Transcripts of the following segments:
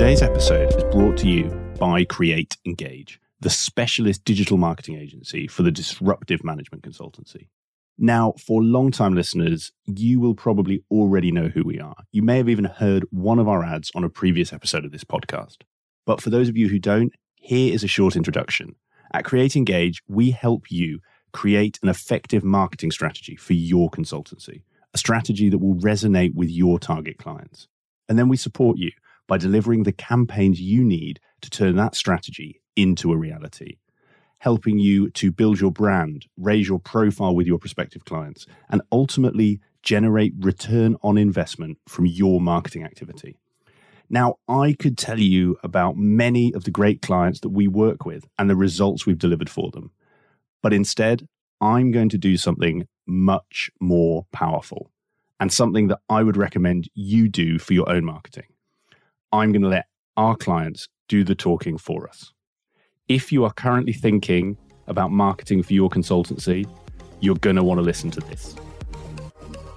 Today's episode is brought to you by Create Engage, the specialist digital marketing agency for the disruptive management consultancy. Now, for long-time listeners, you will probably already know who we are. You may have even heard one of our ads on a previous episode of this podcast. But for those of you who don't, here is a short introduction. At Create Engage, we help you create an effective marketing strategy for your consultancy, a strategy that will resonate with your target clients. And then we support you by delivering the campaigns you need to turn that strategy into a reality, helping you to build your brand, raise your profile with your prospective clients, and ultimately generate return on investment from your marketing activity. Now, I could tell you about many of the great clients that we work with and the results we've delivered for them. But instead, I'm going to do something much more powerful and something that I would recommend you do for your own marketing. I'm going to let our clients do the talking for us. If you are currently thinking about marketing for your consultancy, you're going to want to listen to this.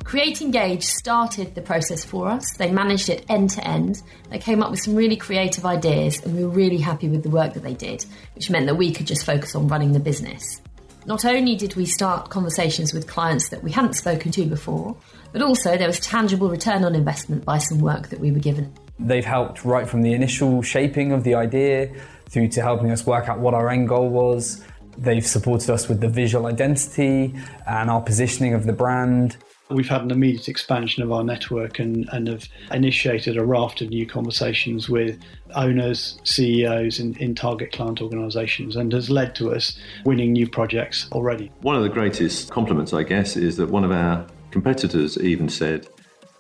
Create Engage started the process for us. They managed it end to end. They came up with some really creative ideas, and we were really happy with the work that they did, which meant that we could just focus on running the business. Not only did we start conversations with clients that we hadn't spoken to before, but also there was tangible return on investment by some work that we were given. They've helped right from the initial shaping of the idea through to helping us work out what our end goal was. They've supported us with the visual identity and our positioning of the brand. We've had an immediate expansion of our network and, and have initiated a raft of new conversations with owners, CEOs in, in target client organisations and has led to us winning new projects already. One of the greatest compliments, I guess, is that one of our competitors even said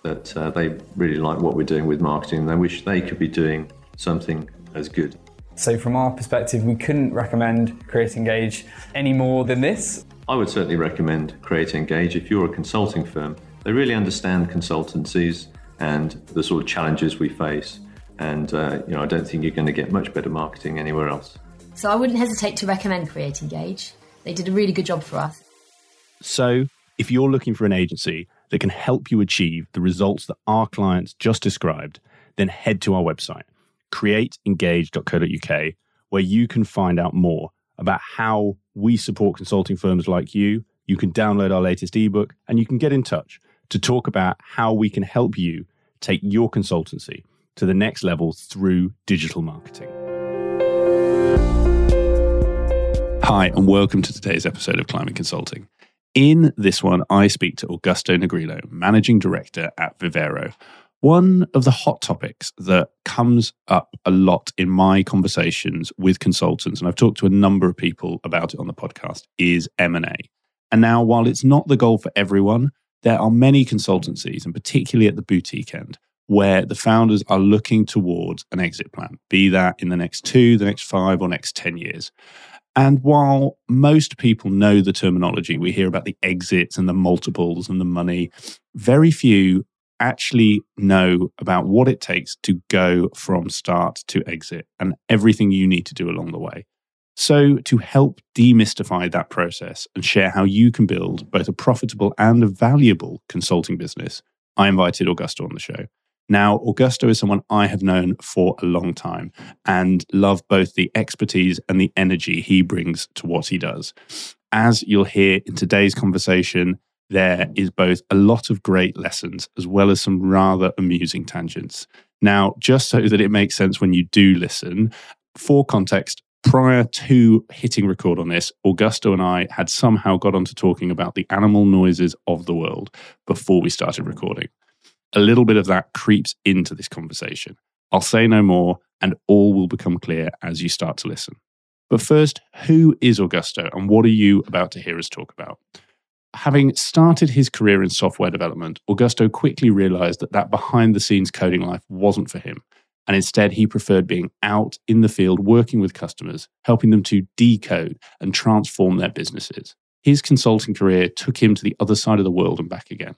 that uh, they really like what we're doing with marketing. And they wish they could be doing something as good. So, from our perspective, we couldn't recommend Create Engage any more than this. I would certainly recommend Create Engage if you're a consulting firm. They really understand consultancies and the sort of challenges we face. And uh, you know, I don't think you're going to get much better marketing anywhere else. So I wouldn't hesitate to recommend Create Engage. They did a really good job for us. So, if you're looking for an agency that can help you achieve the results that our clients just described, then head to our website, createengage.co.uk, where you can find out more about how we support consulting firms like you. You can download our latest ebook and you can get in touch to talk about how we can help you take your consultancy to the next level through digital marketing. Hi, and welcome to today's episode of Ultimate Consulting. In this one, I speak to Augusto Negrillo, Managing Director at Vivero. One of the hot topics that comes up a lot in my conversations with consultants, and I've talked to a number of people about it on the podcast, is M&A. And now, while it's not the goal for everyone, there are many consultancies, and particularly at the boutique end, where the founders are looking towards an exit plan, be that in the next two, the next five, or next 10 years. And while most people know the terminology, we hear about the exits and the multiples and the money, very few actually know about what it takes to go from start to exit and everything you need to do along the way. So, to help demystify that process and share how you can build both a profitable and a valuable consulting business, I invited Augusto on the show. Now, Augusto is someone I have known for a long time and love both the expertise and the energy he brings to what he does. As you'll hear in today's conversation, there is both a lot of great lessons as well as some rather amusing tangents. Now, just so that it makes sense when you do listen, for context, prior to hitting record on this, Augusto and I had somehow got onto talking about the animal noises of the world before we started recording a little bit of that creeps into this conversation. I'll say no more, and all will become clear as you start to listen. But first, who is Augusto and what are you about to hear us talk about? Having started his career in software development, Augusto quickly realized that that behind the scenes coding life wasn't for him. And instead, he preferred being out in the field working with customers, helping them to decode and transform their businesses. His consulting career took him to the other side of the world and back again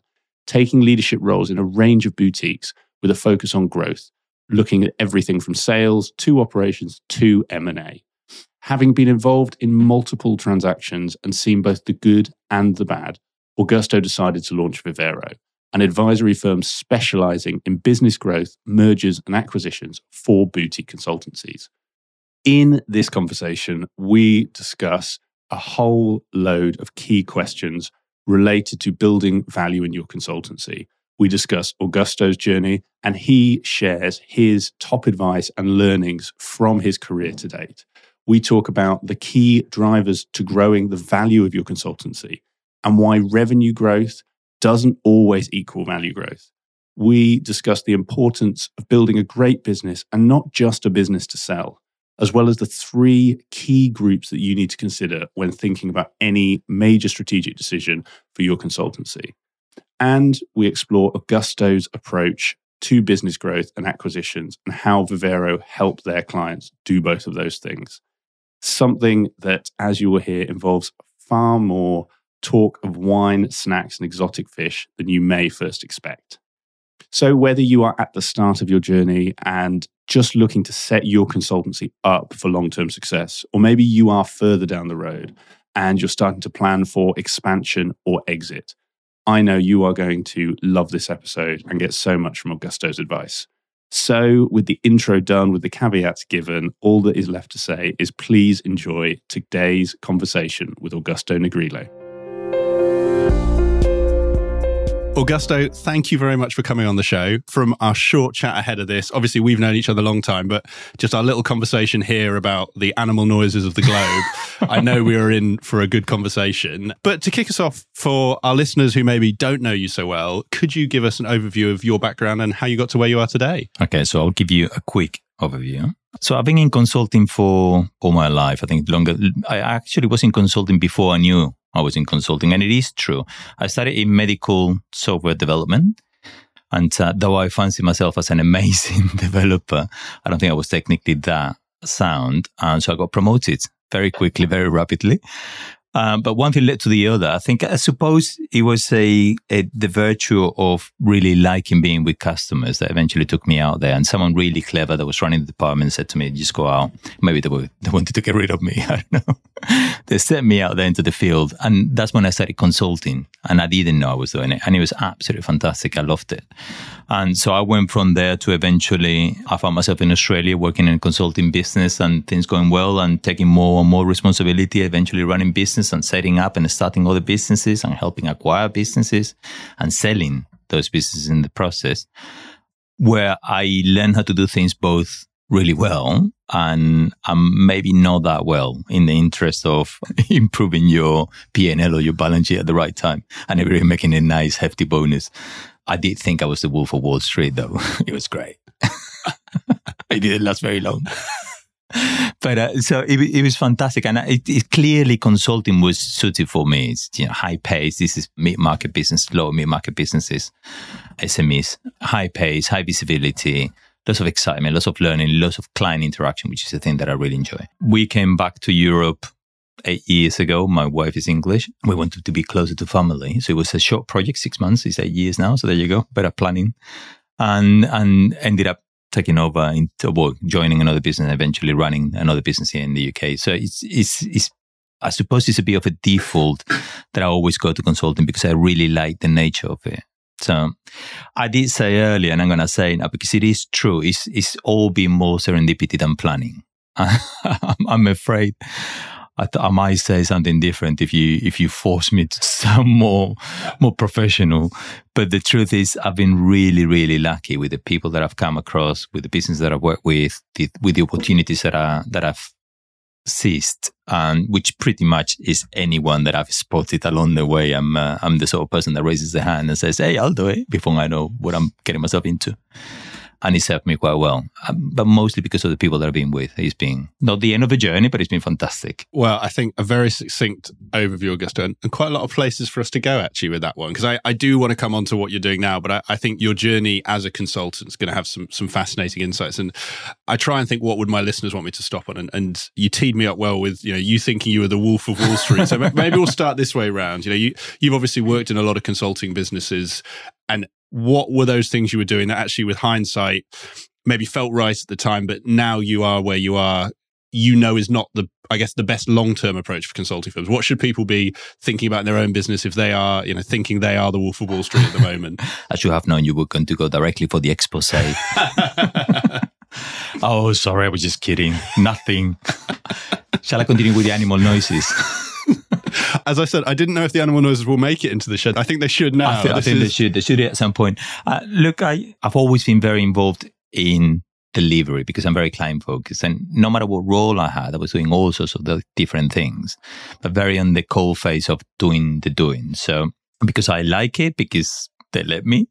taking leadership roles in a range of boutiques with a focus on growth, looking at everything from sales to operations to M&A. Having been involved in multiple transactions and seen both the good and the bad, Augusto decided to launch Vivero, an advisory firm specializing in business growth, mergers, and acquisitions for boutique consultancies. In this conversation, we discuss a whole load of key questions related to building value in your consultancy. We discuss Augusto's journey, and he shares his top advice and learnings from his career to date. We talk about the key drivers to growing the value of your consultancy and why revenue growth doesn't always equal value growth. We discuss the importance of building a great business and not just a business to sell, as well as the three key groups that you need to consider when thinking about any major strategic decision for your consultancy. And we explore Augusto's approach to business growth and acquisitions and how Vivero help their clients do both of those things. Something that, as you will hear, involves far more talk of wine, snacks, and exotic fish than you may first expect. So, whether you are at the start of your journey and just looking to set your consultancy up for long term success, or maybe you are further down the road and you're starting to plan for expansion or exit, I know you are going to love this episode and get so much from Augusto's advice. So, with the intro done, with the caveats given, all that is left to say is please enjoy today's conversation with Augusto Negrillo. Augusto, thank you very much for coming on the show. From our short chat ahead of this, obviously we've known each other a long time, but just our little conversation here about the animal noises of the globe, I know we are in for a good conversation. But to kick us off, for our listeners who maybe don't know you so well, could you give us an overview of your background and how you got to where you are today? Okay, so I'll give you a quick overview. So I've been in consulting for all my life. I think longer. I actually was in consulting before I knew I was in consulting, and it is true. I started in medical software development. And uh, though I fancy myself as an amazing developer, I don't think I was technically that sound. And so I got promoted very quickly, very rapidly. Um, but one thing led to the other. I think, I suppose it was a, a, the virtue of really liking being with customers that eventually took me out there. And someone really clever that was running the department said to me, just go out. Maybe they, were, they wanted to get rid of me. I don't know. they sent me out there into the field. And that's when I started consulting. And I didn't know I was doing it. And it was absolutely fantastic. I loved it. And so I went from there to eventually, I found myself in Australia working in consulting business and things going well and taking more and more responsibility, eventually running business and setting up and starting other businesses and helping acquire businesses and selling those businesses in the process, where I learned how to do things both really well and um, maybe not that well in the interest of improving your P&L or your balance sheet at the right time and really making a nice hefty bonus. I did think I was the Wolf of Wall Street, though. it was great. it didn't last very long. but uh, so it, it, was fantastic, and it, it, clearly consulting was suited for me. It's you know high pace. This is mid market business, low mid market businesses, SMEs, high pace, high visibility, lots of excitement, lots of learning, lots of client interaction, which is a thing that I really enjoy. We came back to Europe eight years ago. My wife is English. We wanted to be closer to family. So it was a short project, six months. It's eight years now. So there you go. Better planning. And, and ended up taking over into, well, joining another business and eventually running another business here in the UK. So it's, it's, it's, I suppose it's a bit of a default that I always go to consulting because I really like the nature of it. So I did say earlier, and I'm going to say now because it is true, it's, it's all been more serendipity than planning. I'm afraid I, th- I might say something different if you if you force me to sound more more professional. But the truth is, I've been really really lucky with the people that I've come across, with the business that I've worked with, the, with the opportunities that I that I've seized, and which pretty much is anyone that I've spotted along the way. I'm uh, I'm the sort of person that raises the hand and says, "Hey, I'll do it," before I know what I'm getting myself into and it's helped me quite well. Um, but mostly because of the people that I've been with. It's been not the end of a journey, but it's been fantastic. Well, I think a very succinct overview, Augusto, and, and quite a lot of places for us to go actually with that one. Because I, I do want to come on to what you're doing now, but I, I think your journey as a consultant is going to have some some fascinating insights. And I try and think what would my listeners want me to stop on. And, and you teed me up well with you know you thinking you were the Wolf of Wall Street. So maybe we'll start this way around. You know, you you've obviously worked in a lot of consulting businesses, and what were those things you were doing that actually, with hindsight, maybe felt right at the time, but now you are where you are. you know is not the I guess the best long term approach for consulting firms? What should people be thinking about in their own business if they are, you know, thinking they are the Wolf of Wall Street at the moment? As you have known, you were going to go directly for the expose. oh, sorry, I was just kidding. Nothing. Shall I continue with the animal noises? As I said, I didn't know if the animal noises will make it into the shed. I think they should now. I, th- I think is... they should. They should at some point. Uh, look, I, I've always been very involved in delivery because I'm very client focused. And no matter what role I had, I was doing all sorts of the different things, but very on the cold face of doing the doing. So because I like it, because they let me,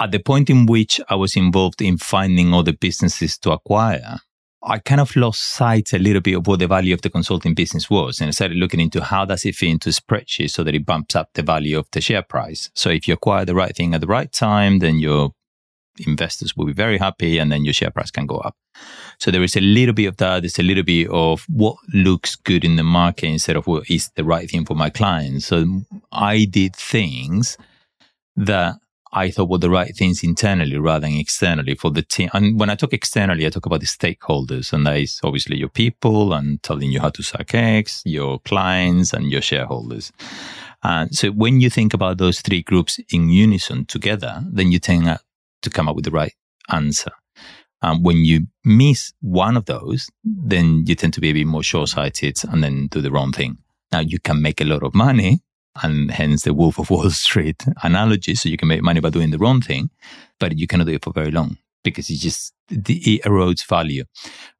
at the point in which I was involved in finding other businesses to acquire, I kind of lost sight a little bit of what the value of the consulting business was. And I started looking into how does it fit into a spreadsheet so that it bumps up the value of the share price. So if you acquire the right thing at the right time, then your investors will be very happy and then your share price can go up. So there is a little bit of that. There's a little bit of what looks good in the market instead of what is the right thing for my clients. So I did things that I thought were the right things internally rather than externally for the team. And when I talk externally, I talk about the stakeholders, and that is obviously your people and telling you how to suck eggs, your clients, and your shareholders. And so when you think about those three groups in unison together, then you tend to come up with the right answer. Um, when you miss one of those, then you tend to be a bit more short sighted and then do the wrong thing. Now you can make a lot of money and hence the Wolf of Wall Street analogy. So you can make money by doing the wrong thing, but you cannot do it for very long because it just it erodes value.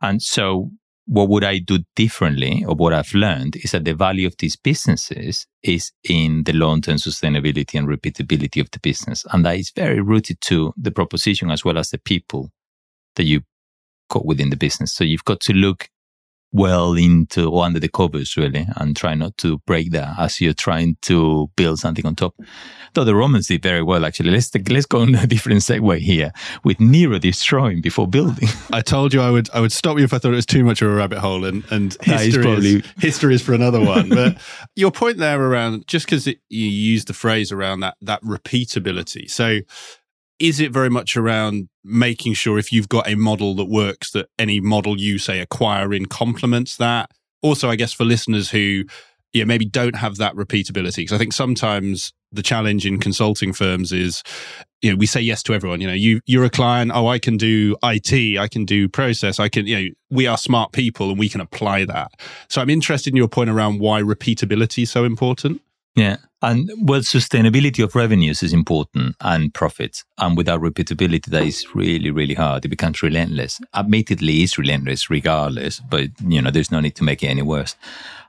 And so what would I do differently or what I've learned is that the value of these businesses is in the long-term sustainability and repeatability of the business. And that is very rooted to the proposition as well as the people that you got within the business. So you've got to look well into or under the covers really and try not to break that as you're trying to build something on top. Though the Romans did very well actually. Let's let's go on a different segue here with Nero destroying before building. I told you I would I would stop you if I thought it was too much of a rabbit hole and and history is, probably... is, history is for another one. But your point there around just because you use the phrase around that that repeatability. So is it very much around making sure if you've got a model that works that any model you say acquire in complements that? Also i guess for listeners who yeah maybe don't have that repeatability because i think sometimes the challenge in consulting firms is you know we say yes to everyone you know you you're a client. Oh i can do it i can do process. I can you know we are smart people and we can apply that. So i'm interested in your point around why repeatability is so important yeah. And well, sustainability of revenues is important and profits. And without repeatability, that is really, really hard. It becomes relentless. Admittedly, it's relentless regardless, but you know, there's no need to make it any worse.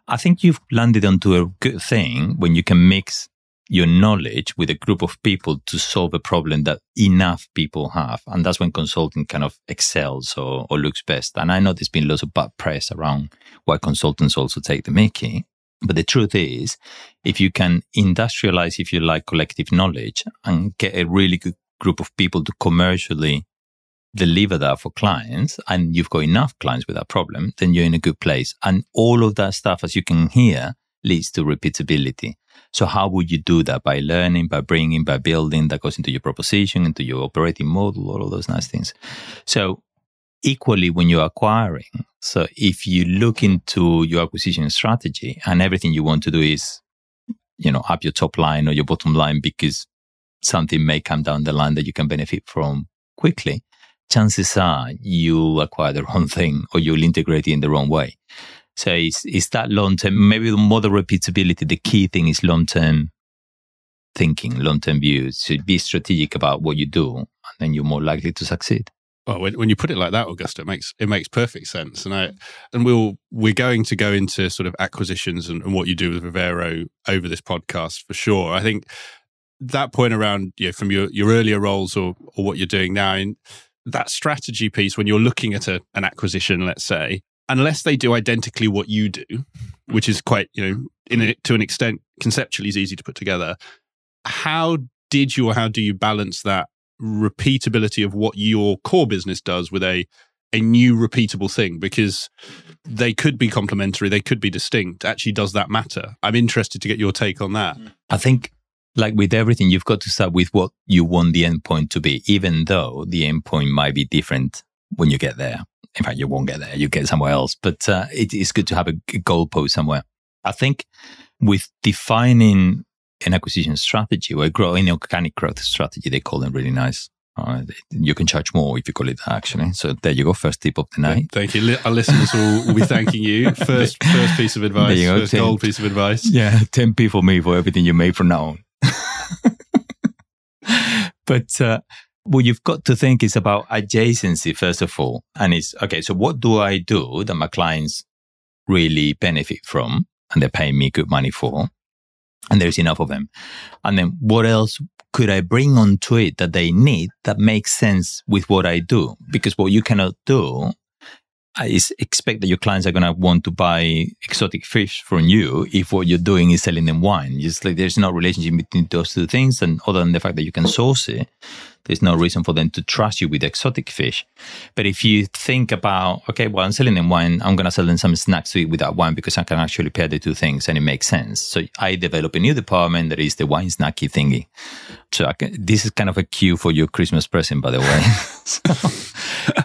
I think you've landed onto a good thing when you can mix your knowledge with a group of people to solve a problem that enough people have. And that's when consulting kind of excels or, or looks best. And I know there's been lots of bad press around why consultants also take the Mickey. But the truth is, if you can industrialize, if you like, collective knowledge and get a really good group of people to commercially deliver that for clients and you've got enough clients with that problem, then you're in a good place. And all of that stuff, as you can hear, leads to repeatability. So how would you do that? By learning, by bringing, by building that goes into your proposition, into your operating model, all of those nice things. So equally when you're acquiring. So if you look into your acquisition strategy and everything you want to do is, you know, up your top line or your bottom line because something may come down the line that you can benefit from quickly, chances are you'll acquire the wrong thing or you'll integrate it in the wrong way. So it's, it's that long term, maybe more the repeatability, the key thing is long term thinking, long term views. So be strategic about what you do and then you're more likely to succeed. Well, when, when you put it like that, Augusto, it makes it makes perfect sense. And I and we'll we're going to go into sort of acquisitions and, and what you do with Vivero over this podcast for sure. I think that point around you know, from your, your earlier roles or or what you're doing now in that strategy piece when you're looking at a, an acquisition, let's say, unless they do identically what you do, which is quite you know in a, to an extent conceptually is easy to put together. How did you or how do you balance that repeatability of what your core business does with a a new repeatable thing because they could be complementary they could be distinct actually does that matter i'm interested to get your take on that i think like with everything you've got to start with what you want the endpoint to be even though the endpoint might be different when you get there In fact, you won't get there. You get somewhere else. But uh, it is good to have a goalpost somewhere. I think with defining an acquisition strategy or a growing organic growth strategy, they call them really nice. Uh, you can charge more if you call it that, actually. So there you go. First tip of the night. Thank you. Our listeners will, will be thanking you. First, first piece of advice. Go, first 10, gold piece of advice. Yeah, ten p for me for everything you made from now on. but uh, what you've got to think is about adjacency first of all, and it's okay. So what do I do that my clients really benefit from, and they're paying me good money for? And there's enough of them. And then what else could I bring onto it that they need that makes sense with what I do? Because what you cannot do uh, is expect that your clients are going to want to buy exotic fish from you if what you're doing is selling them wine. Just like there's no relationship between those two things. And other than the fact that you can source it, there's no reason for them to trust you with exotic fish. But if you think about, okay, well, I'm selling them wine, I'm going to sell them some snacks to eat with that wine because I can actually pair the two things and it makes sense. So I develop a new department that is the wine snacky thingy. So can, this is kind of a cue for your Christmas present, by the way. so,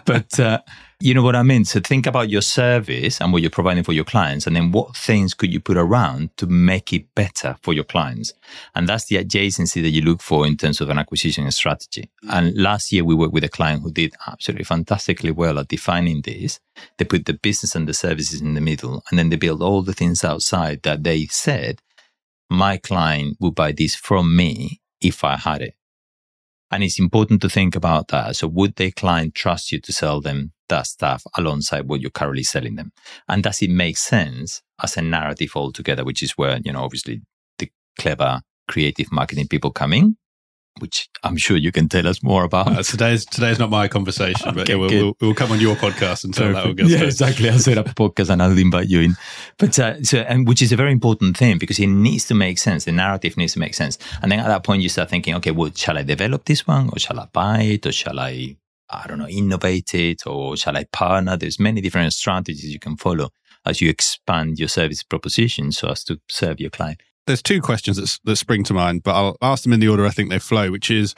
but, uh, you know what I mean? So think about your service and what you're providing for your clients, and then what things could you put around to make it better for your clients? And that's the adjacency that you look for in terms of an acquisition strategy. Mm. And last year we worked with a client who did absolutely fantastically well at defining this. They put the business and the services in the middle, and then they build all the things outside that they said, my client would buy this from me if I had it. And it's important to think about that. So would their client trust you to sell them that stuff alongside what you're currently selling them? And does it make sense as a narrative altogether, which is where, you know, obviously the clever creative marketing people come in which I'm sure you can tell us more about. Uh, today's today's not my conversation, okay, but yeah, we'll, we'll, we'll, come on your podcast and tell that. Yeah, exactly. I'll set up a podcast and I'll invite you in. But uh, so, and which is a very important thing because it needs to make sense. The narrative needs to make sense. And then at that point, you start thinking, okay, well, shall I develop this one, or shall I buy it, or shall I, I don't know, innovate it, or shall I partner? There's many different strategies you can follow as you expand your service proposition so as to serve your client there's two questions that, that spring to mind, but I'll ask them in the order I think they flow, which is,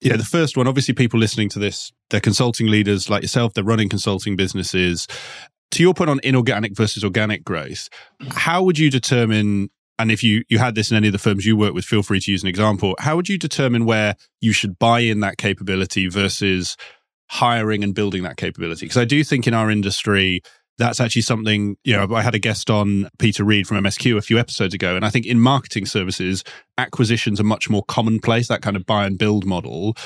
you know, the first one, obviously people listening to this, they're consulting leaders like yourself, they're running consulting businesses. To your point on inorganic versus organic growth, how would you determine and if you you had this in any of the firms you work with, feel free to use an example. How would you determine where you should buy in that capability versus hiring and building that capability? Because I do think in our industry, that's actually something, you know, I had a guest on Peter Reed from MSQ a few episodes ago. And I think in marketing services, acquisitions are much more commonplace, that kind of buy and build model.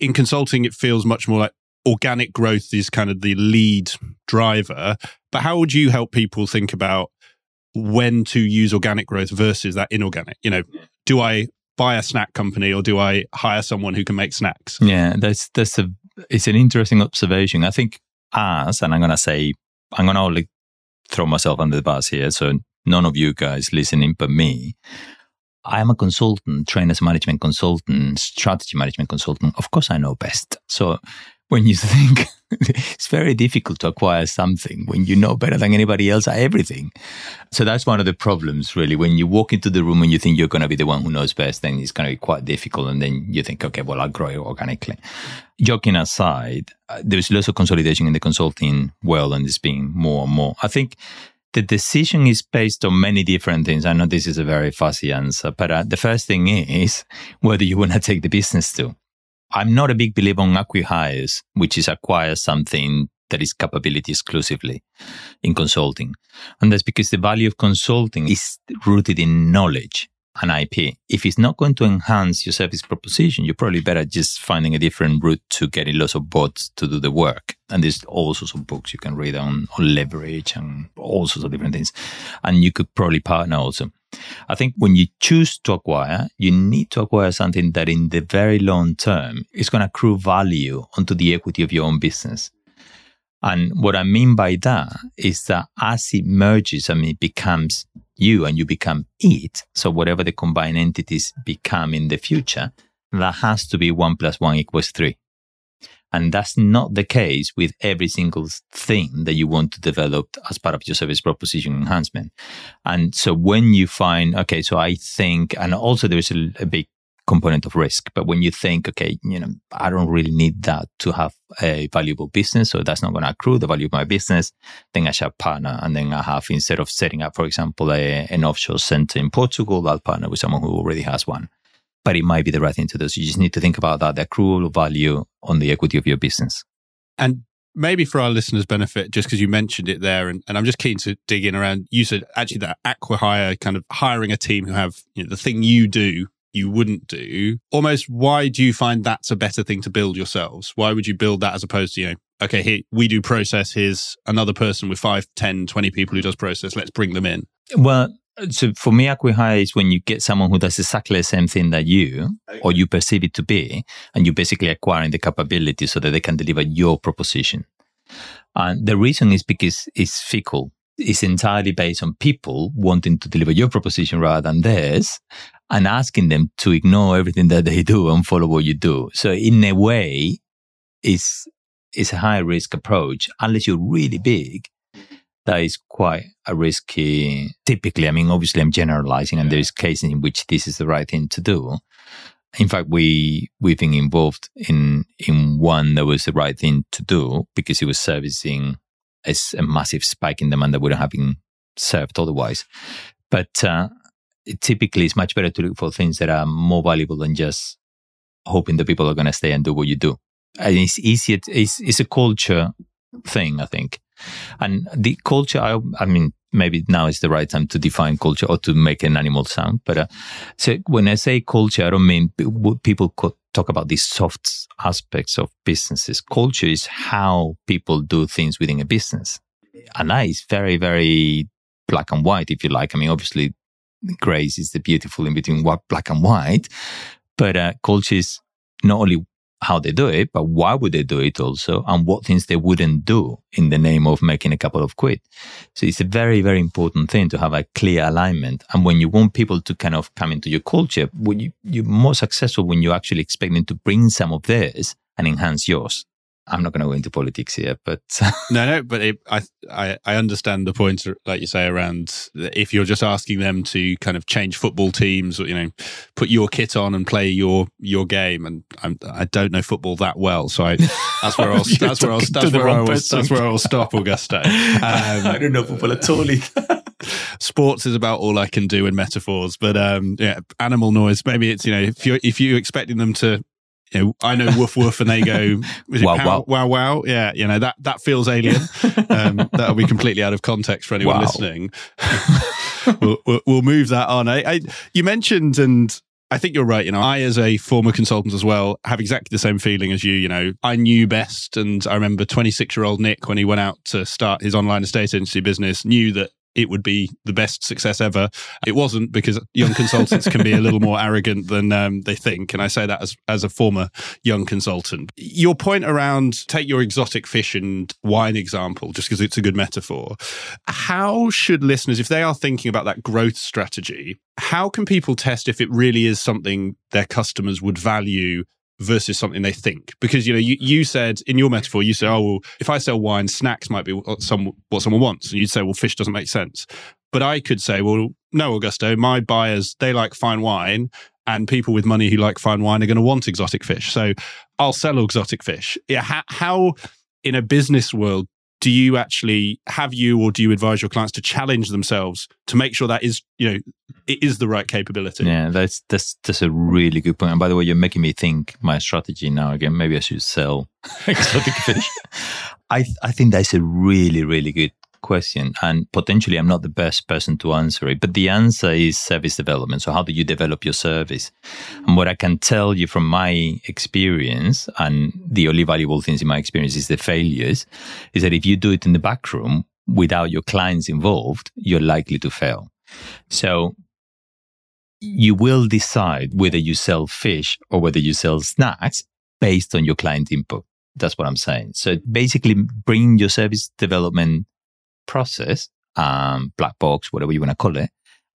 In consulting, it feels much more like organic growth is kind of the lead driver. But how would you help people think about when to use organic growth versus that inorganic? You know, do I buy a snack company or do I hire someone who can make snacks? Yeah, that's that's a it's an interesting observation. I think us, and I'm going to say I'm going to only throw myself under the bus here. So none of you guys listening but me. I am a consultant, a management consultant, strategy management consultant. Of course, I know best. So when you think it's very difficult to acquire something when you know better than anybody else everything. So that's one of the problems, really. When you walk into the room and you think you're going to be the one who knows best, then it's going to be quite difficult. And then you think, okay, well, I'll grow it organically. Joking aside, uh, there's lots of consolidation in the consulting world and it's being more and more. I think the decision is based on many different things. I know this is a very fuzzy answer, but uh, the first thing is whether you want to take the business to. I'm not a big believer on acquihires, which is acquire something that is capability exclusively in consulting. And that's because the value of consulting is rooted in knowledge and IP. If it's not going to enhance your service proposition, you're probably better just finding a different route to getting lots of bots to do the work. And there's all sorts of books you can read on, on leverage and all sorts of different things. And you could probably partner also. I think when you choose to acquire, you need to acquire something that in the very long term is going to accrue value onto the equity of your own business. And what I mean by that is that as it merges and it becomes you and you become it, so whatever the combined entities become in the future, that has to be one plus one equals three. And that's not the case with every single thing that you want to develop as part of your service proposition enhancement. And so when you find, okay, so I think, and also there's a, a big component of risk. But when you think, okay, you know, I don't really need that to have a valuable business, so that's not going to accrue the value of my business, then I should partner. And then I have, instead of setting up, for example, a, an offshore center in Portugal, I'll partner with someone who already has one. But it might be the right thing to do. So you just need to think about that, the accrual value on the equity of your business. And maybe for our listeners' benefit, just because you mentioned it there, and, and I'm just keen to dig in around. You said actually that acquihire kind of hiring a team who have you know, the thing you do you wouldn't do. Almost, why do you find that's a better thing to build yourselves? Why would you build that as opposed to, you know, okay, here we do process, here's another person with 5, 10, 20 people who does process, let's bring them in? Well, so for me, acquihire is when you get someone who does exactly the same thing that you, okay. or you perceive it to be, and you basically acquiring the capability so that they can deliver your proposition. And the reason is because it's fickle. It's entirely based on people wanting to deliver your proposition rather than theirs and asking them to ignore everything that they do and follow what you do. So in a way, it's, it's a high risk approach unless you're really big. That is quite a risky, typically. I mean, obviously I'm generalizing and there's cases in which this is the right thing to do. In fact, we, we've been involved in, in one that was the right thing to do because it was servicing a, a massive spike in demand that wouldn't have been served otherwise. But, uh, typically it's much better to look for things that are more valuable than just hoping that people are going to stay and do what you do. And it's easier. It's, it's a culture thing, I think. And the culture, I, I mean, maybe now is the right time to define culture or to make an animal sound. But uh, so when I say culture, I don't mean people talk about these soft aspects of businesses. Culture is how people do things within a business. And that is very, very black and white, if you like. I mean, obviously grace is the beautiful in between what black and white. But uh, culture is not only how they do it, but why would they do it also, and what things they wouldn't do in the name of making a couple of quid. So it's a very, very important thing to have a clear alignment. And when you want people to kind of come into your culture, you, you're more successful when you actually expect them to bring some of theirs and enhance yours. I'm not going to go into politics here, but no, no. But it, I, I, I understand the point, like you say, around if you're just asking them to kind of change football teams, or you know, put your kit on and play your your game. And I'm, I do not know football that well, so I, that's where I'll that's where I'll that's where I'll, that's where I'll stop, Augusto. Um, I don't know football at all. sports is about all I can do in metaphors, but um, yeah, animal noise. Maybe it's you know if you're if you're expecting them to you know, I know woof woof, and they go wow, wow wow wow yeah. You know that that feels alien. Um, that'll be completely out of context for anyone wow. listening. we'll, we'll, we'll, move that on. I, I, you mentioned, and I think you're right. You know, I as a former consultant as well have exactly the same feeling as you. You know, I knew best, and I remember 26 year old Nick when he went out to start his online estate agency business knew that it would be the best success ever. It wasn't because young consultants can be a little more arrogant than um, they think. And I say that as, as a former young consultant. Your point around take your exotic fish and wine example, just because it's a good metaphor. How should listeners, if they are thinking about that growth strategy, how can people test if it really is something their customers would value versus something they think. Because you know you, you said in your metaphor you said oh well if i sell wine snacks might be what, some, what someone wants. And you'd say well fish doesn't make sense. But i could say well no augusto my buyers they like fine wine and people with money who like fine wine are going to want exotic fish. So i'll sell exotic fish. Yeah how, how in a business world do you actually have you or do you advise your clients to challenge themselves to make sure that is you know it is the right capability? Yeah that's that's that's a really good point. And by the way you're making me think my strategy now again. Maybe i should sell exotic fish. I i think that's a really really good question and potentially I'm not the best person to answer it, but the answer is service development. So how do you develop your service? And what I can tell you from my experience and the only valuable things in my experience is the failures is that if you do it in the back room without your clients involved, you're likely to fail. So you will decide whether you sell fish or whether you sell snacks based on your client input. That's what I'm saying. So basically bring your service development process, um, black box, whatever you want to call it,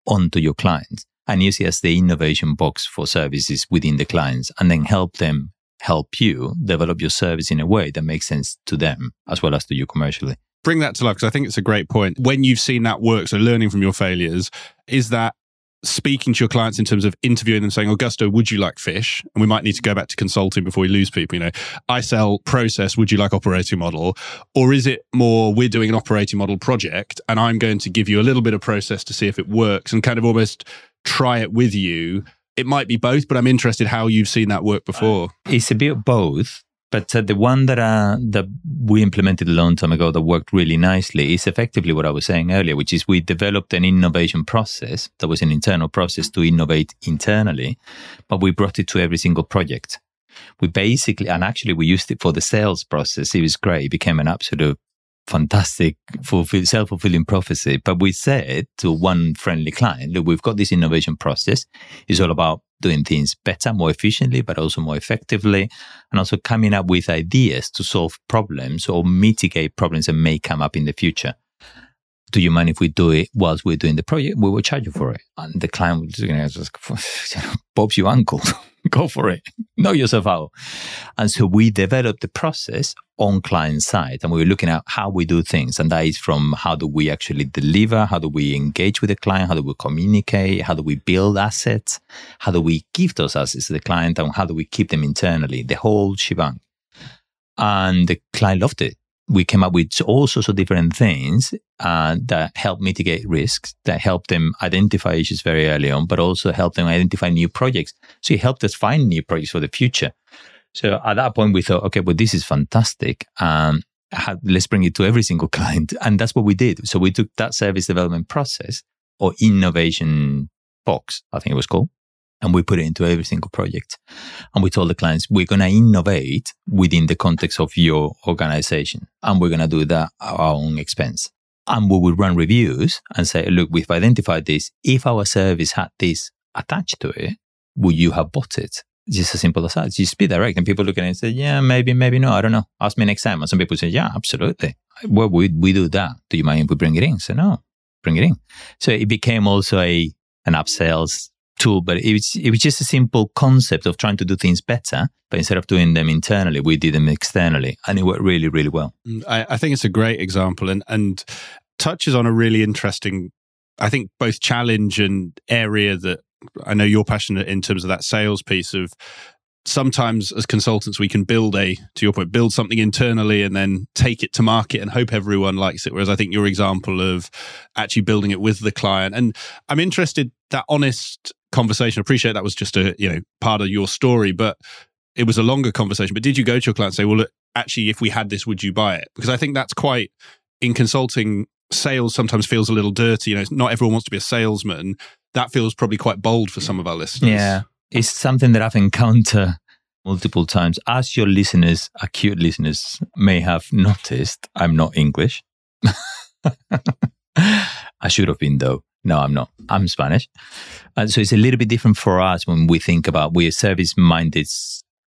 onto your clients and use it as the innovation box for services within the clients and then help them help you develop your service in a way that makes sense to them as well as to you commercially. Bring that to life because I think it's a great point. When you've seen that work, so learning from your failures, is that speaking to your clients in terms of interviewing them saying, Augusto, would you like fish? And we might need to go back to consulting before we lose people. You know, I sell process, would you like operating model? Or is it more, we're doing an operating model project and I'm going to give you a little bit of process to see if it works and kind of almost try it with you? It might be both, but I'm interested how you've seen that work before. It's a bit both. But uh, the one that uh, that we implemented a long time ago that worked really nicely is effectively what I was saying earlier, which is we developed an innovation process that was an internal process to innovate internally, but we brought it to every single project. We basically, and actually, we used it for the sales process. It was great. It became an absolute fantastic, fulfill, self-fulfilling prophecy. But we said to one friendly client, look, we've got this innovation process. It's all about doing things better, more efficiently, but also more effectively, and also coming up with ideas to solve problems or mitigate problems that may come up in the future. Do you mind if we do it whilst we're doing the project? We will charge you for it. And the client was you know, just, Bob's your uncle. Go for it. Know yourself out. And so we developed the process on client side and we were looking at how we do things. And that is from how do we actually deliver? How do we engage with the client? How do we communicate? How do we build assets? How do we give those assets to the client? And how do we keep them internally? The whole shebang. And the client loved it we came up with all sorts of different things uh, that help mitigate risks, that help them identify issues very early on, but also help them identify new projects. So it helped us find new projects for the future. So at that point, we thought, okay, well, this is fantastic. Um, let's bring it to every single client. And that's what we did. So we took that service development process or innovation box, I think it was called, and we put it into every single project. And we told the clients, we're going to innovate within the context of your organization. And we're going to do that at our own expense. And we would run reviews and say, look, we've identified this. If our service had this attached to it, would you have bought it? Just as simple as that. Just be direct. And people look at it and say, yeah, maybe, maybe no. I don't know. Ask me next time. And some people say, yeah, absolutely. Well, we, we do that. Do you mind if we bring it in? So no, bring it in. So it became also a, an upsells tool, but it was, it was just a simple concept of trying to do things better. But instead of doing them internally, we did them externally and it worked really, really well. Mm, I, I think it's a great example and, and touches on a really interesting, I think, both challenge and area that I know you're passionate in terms of that sales piece of sometimes as consultants we can build a to your point build something internally and then take it to market and hope everyone likes it whereas i think your example of actually building it with the client and i'm interested that honest conversation. I appreciate that was just a you know part of your story, but it was a longer conversation. But did you go to your client and say, "Well, look, actually, if we had this, would you buy it?" Because I think that's quite in consulting. Sales sometimes feels a little dirty. You know, not everyone wants to be a salesman. That feels probably quite bold for some of our listeners. Yeah, it's something that I've encountered multiple times. As your listeners, acute listeners, may have noticed, I'm not English. I should have been though. No, I'm not. I'm Spanish. And so it's a little bit different for us when we think about we're a service minded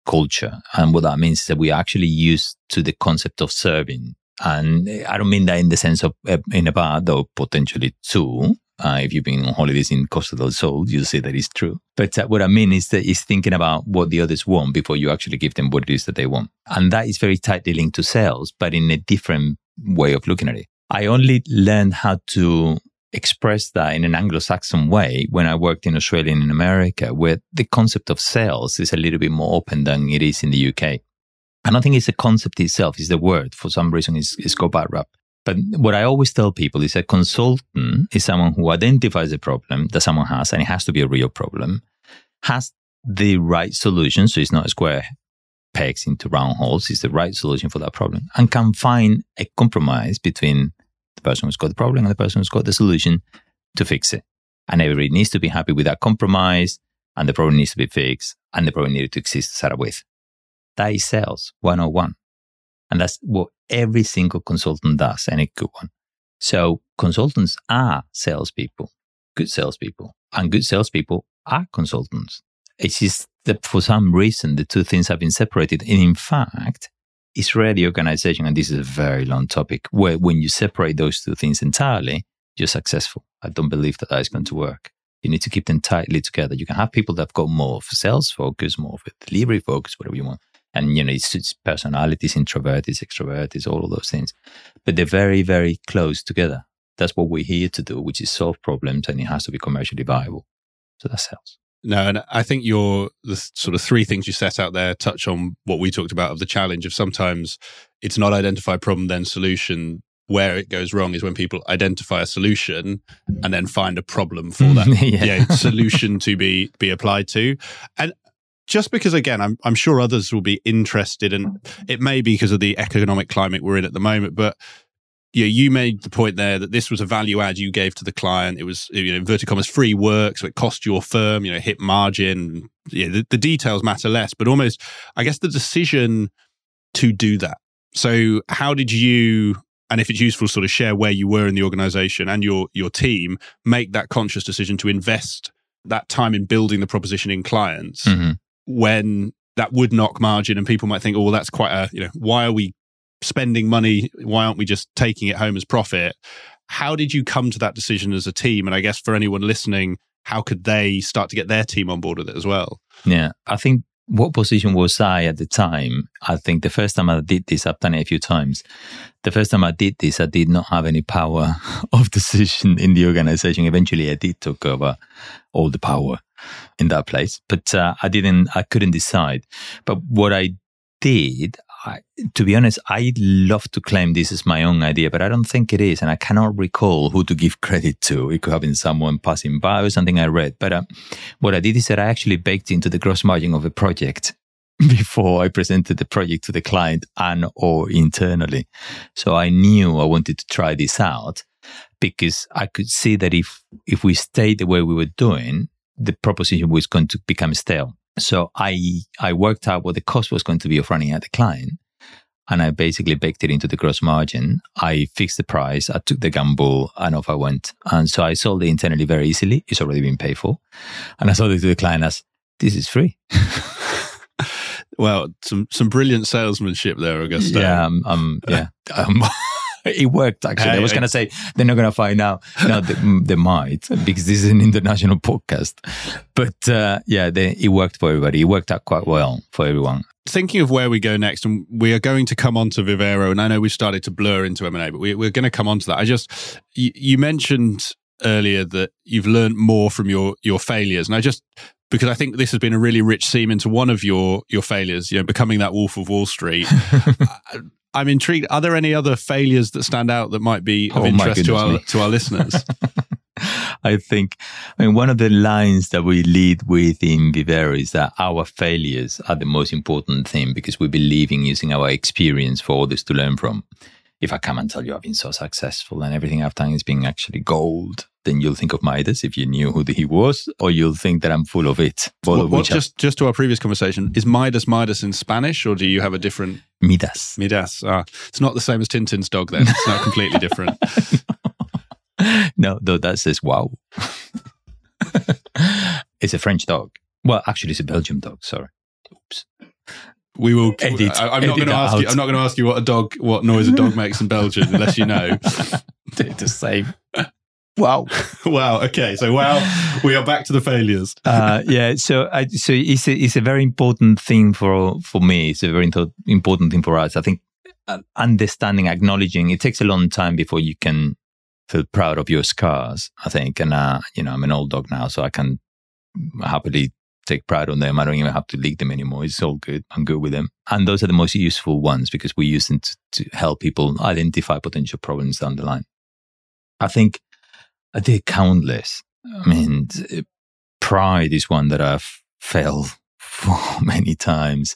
culture. And what that means is that we are actually used to the concept of serving. And I don't mean that in the sense of uh, in a bad, though potentially too. Uh, if you've been on holidays in Costa del Sol, you'll see that it's true. But uh, what I mean is that is thinking about what the others want before you actually give them what it is that they want. And that is very tightly linked to sales, but in a different way of looking at it. I only learned how to express that in an Anglo-Saxon way when I worked in Australia and in America, where the concept of sales is a little bit more open than it is in the UK. I don't think it's the concept itself, it's the word. For some reason, it's, it's got bad rap. But what I always tell people is a consultant is someone who identifies a problem that someone has, and it has to be a real problem, has the right solution. So it's not square pegs into round holes. It's the right solution for that problem and can find a compromise between the person who's got the problem and the person who's got the solution to fix it. And everybody needs to be happy with that compromise and the problem needs to be fixed and the problem needed to exist to start with. That is sales 101. And that's what every single consultant does, any good one. So consultants are salespeople, good salespeople, and good salespeople are consultants. It's just that for some reason, the two things have been separated. And in fact, the organization, and this is a very long topic, where when you separate those two things entirely, you're successful. I don't believe that that is going to work. You need to keep them tightly together. You can have people that have got more of sales focus, more of a delivery focus, whatever you want. And, you know, it's, it's personalities, introverts, extroverts, all of those things. But they're very, very close together. That's what we're here to do, which is solve problems and it has to be commercially viable. So that sells. No, and I think your the sort of three things you set out there touch on what we talked about of the challenge of sometimes it's not identify problem then solution. Where it goes wrong is when people identify a solution and then find a problem for that Yeah. yeah, solution to be be applied to. And just because again, I'm I'm sure others will be interested, and it may be because of the economic climate we're in at the moment, but yeah, you made the point there that this was a value add you gave to the client. It was, you know, inverted commas, free work, so it cost your firm, you know, hit margin. Yeah, the, the details matter less, but almost, I guess, the decision to do that. So, how did you, and if it's useful, sort of share where you were in the organization and your your team, make that conscious decision to invest that time in building the proposition in clients Mhm. when that would knock margin, and people might think, oh, well, that's quite a, you know, why are we spending money? Why aren't we just taking it home as profit? How did you come to that decision as a team? And I guess for anyone listening, how could they start to get their team on board with it as well? Yeah. I think what position was I at the time? I think the first time I did this, I've done it a few times. The first time I did this, I did not have any power of decision in the organization. Eventually, I did take over all the power in that place, but uh, I didn't, I couldn't decide. But what I did, I, to be honest, I love to claim this is my own idea, but I don't think it is. And I cannot recall who to give credit to. It could have been someone passing by or something I read. But uh, what I did is that I actually baked into the gross margin of a project before I presented the project to the client and or internally. So I knew I wanted to try this out because I could see that if, if we stayed the way we were doing, the proposition was going to become stale. So I, I worked out what the cost was going to be of running at the client. And I basically baked it into the gross margin. I fixed the price. I took the gamble and off I went. And so I sold it internally very easily. It's already been paid for. And I sold it to the client as this is free. Well, some some brilliant salesmanship there, Augusto. Yeah, um, um yeah. Um, it worked actually. Hey, I was going to say they're not going to find out. No, they, mm, they might because this is an international podcast. But uh, yeah, they, it worked for everybody. It worked out quite well for everyone. Thinking of where we go next, and we are going to come on to Vivero, and I know we've started to blur into M&A, but we, we're going to come on to that. I just, you, you mentioned earlier that you've learned more from your your failures, and I just because I think this has been a really rich seam into one of your your failures, you know, becoming that Wolf of Wall Street. I'm intrigued. Are there any other failures that stand out that might be of Oh, interest to our me. to our listeners? I think, I mean, one of the lines that we lead with in Vivero is that our failures are the most important thing because we believe in using our experience for others to learn from. If I come and tell you I've been so successful and everything I've done is being actually gold, then you'll think of Midas if you knew who he was, or you'll think that I'm full of it. All what, of are just just to our previous conversation, is Midas Midas in Spanish, or do you have a different Midas. Midas? Ah, it's not the same as Tintin's dog. Then it's not completely different. no, though that says wow. it's a French dog. Well, actually, it's a Belgian dog. Sorry. Oops. We will. Edit- I, am not going to ask you. I'm not going to ask you what a dog, what noise a dog makes in Belgium, unless you know. The same. Wow. wow. Okay. So wow, we are back to the failures. uh, yeah. So, I, so it's a, it's a very important thing for for me. It's a very important thing for us. I think uh, understanding, acknowledging. It takes a long time before you can feel proud of your scars. I think, and uh, you know, I'm an old dog now, so I can happily take pride on them. I don't even have to lick them anymore. It's all good. I'm good with them. And those are the most useful ones because we use them to, to help people identify potential problems down the line. I think I did countless. I mean, pride is one that I've failed for many times.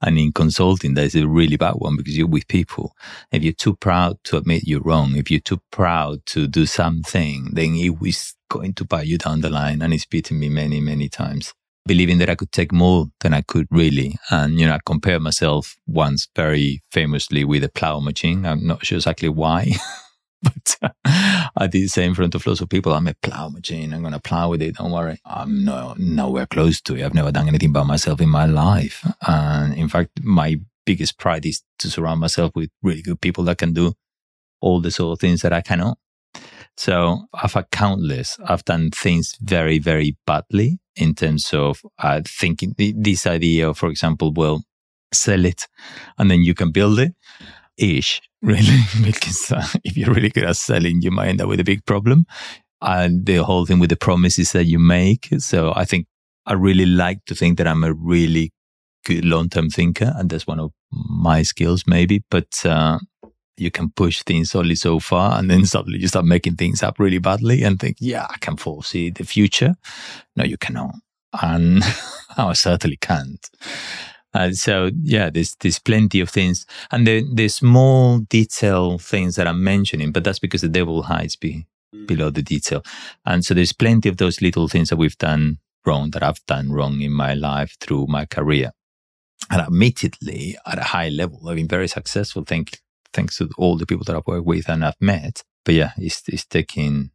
And in consulting, there's a really bad one because you're with people. If you're too proud to admit you're wrong, if you're too proud to do something, then it is going to bite you down the line. And it's beaten me many, many times. Believing that I could take more than I could really. And, you know, I compared myself once very famously with a plow machine. I'm not sure exactly why. but uh, I did same in front of lots of people. I'm a plow machine. I'm going to plow with it. Don't worry. I'm no, nowhere close to it. I've never done anything by myself in my life. And in fact, my biggest pride is to surround myself with really good people that can do all the sort of things that I cannot. So I've had countless. I've done things very, very badly in terms of uh, thinking th- this idea for example, well, sell it and then you can build it ish, really, because uh, if you're really good at selling, you might end up with a big problem. and the whole thing with the promises that you make. So I think I really like to think that I'm a really good long term thinker, and that's one of my skills, maybe. But uh, you can push things only so far, and then suddenly you start making things up really badly and think, yeah, I can foresee the future. No, you cannot. And I certainly can't. Uh, so yeah, there's there's plenty of things, and the the small detail things that I'm mentioning, but that's because the devil hides be, mm. below the detail, and so there's plenty of those little things that we've done wrong that I've done wrong in my life through my career, and admittedly at a high level, I've been very successful. Thank thanks to all the people that I've worked with and I've met. But yeah, it's it's taking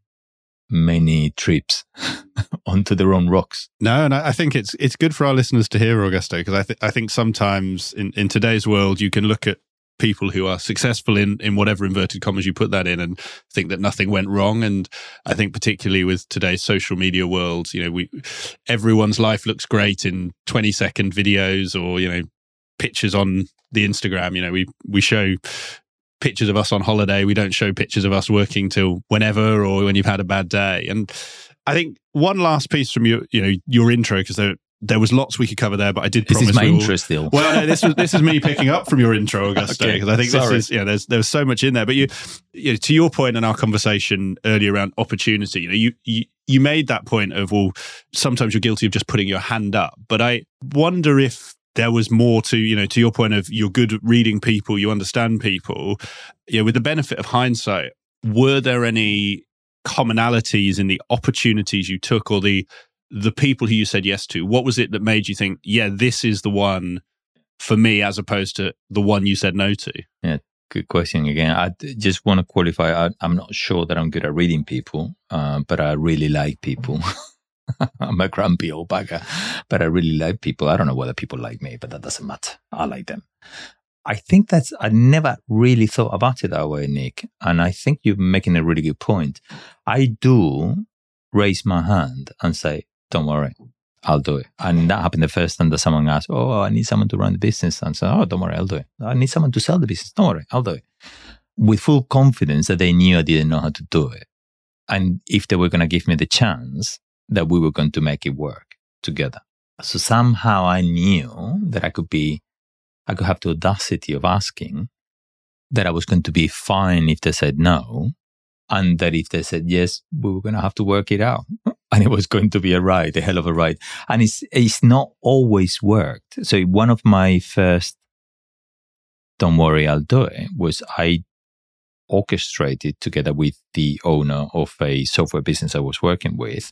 many trips onto the wrong rocks. No, and I think it's it's good for our listeners to hear Augusto because I think I think sometimes in, in today's world you can look at people who are successful in in whatever inverted commas you put that in and think that nothing went wrong and i think particularly with today's social media world you know we everyone's life looks great in 20 second videos or you know pictures on the instagram you know we we show pictures of us on holiday. We don't show pictures of us working till whenever or when you've had a bad day. And I think one last piece from your, you know, your intro because there there was lots we could cover there, but I did this promise. This is my we interest still. Well, no, this was this is me picking up from your intro, Augusto, because okay, I think sorry. this is yeah. There's there's so much in there, but you, you know, to your point in our conversation earlier around opportunity, you know, you, you you made that point of well, sometimes you're guilty of just putting your hand up, but I wonder if there was more to you know to your point of you're good at reading people you understand people. You know with the benefit of hindsight were there any commonalities in the opportunities you took or the the people who you said yes to? What was it that made you think yeah this is the one for me as opposed to the one you said no to? Yeah good question again. I just want to qualify I, am not sure that i'm good at reading people uh, but i really like people I'm a grumpy old bugger, but I really like people. I don't know whether people like me, but that doesn't matter. I like them. I think that's, I never really thought about it that way, Nick. And I think you're making a really good point. I do raise my hand and say, don't worry, I'll do it. And that happened the first time that someone asked, Oh, I need someone to run the business. And say, Oh, don't worry, I'll do it. I need someone to sell the business. Don't worry, I'll do it. With full confidence that they knew I didn't know how to do it. And if they were going to give me the chance, that we were going to make it work together. So somehow I knew that I could be, I could have the audacity of asking that I was going to be fine if they said no. And that if they said yes, we were going to have to work it out. And it was going to be a ride, a hell of a ride. And it's, it's not always worked. So one of my first, don't worry, I'll do it was I orchestrated together with the owner of a software business I was working with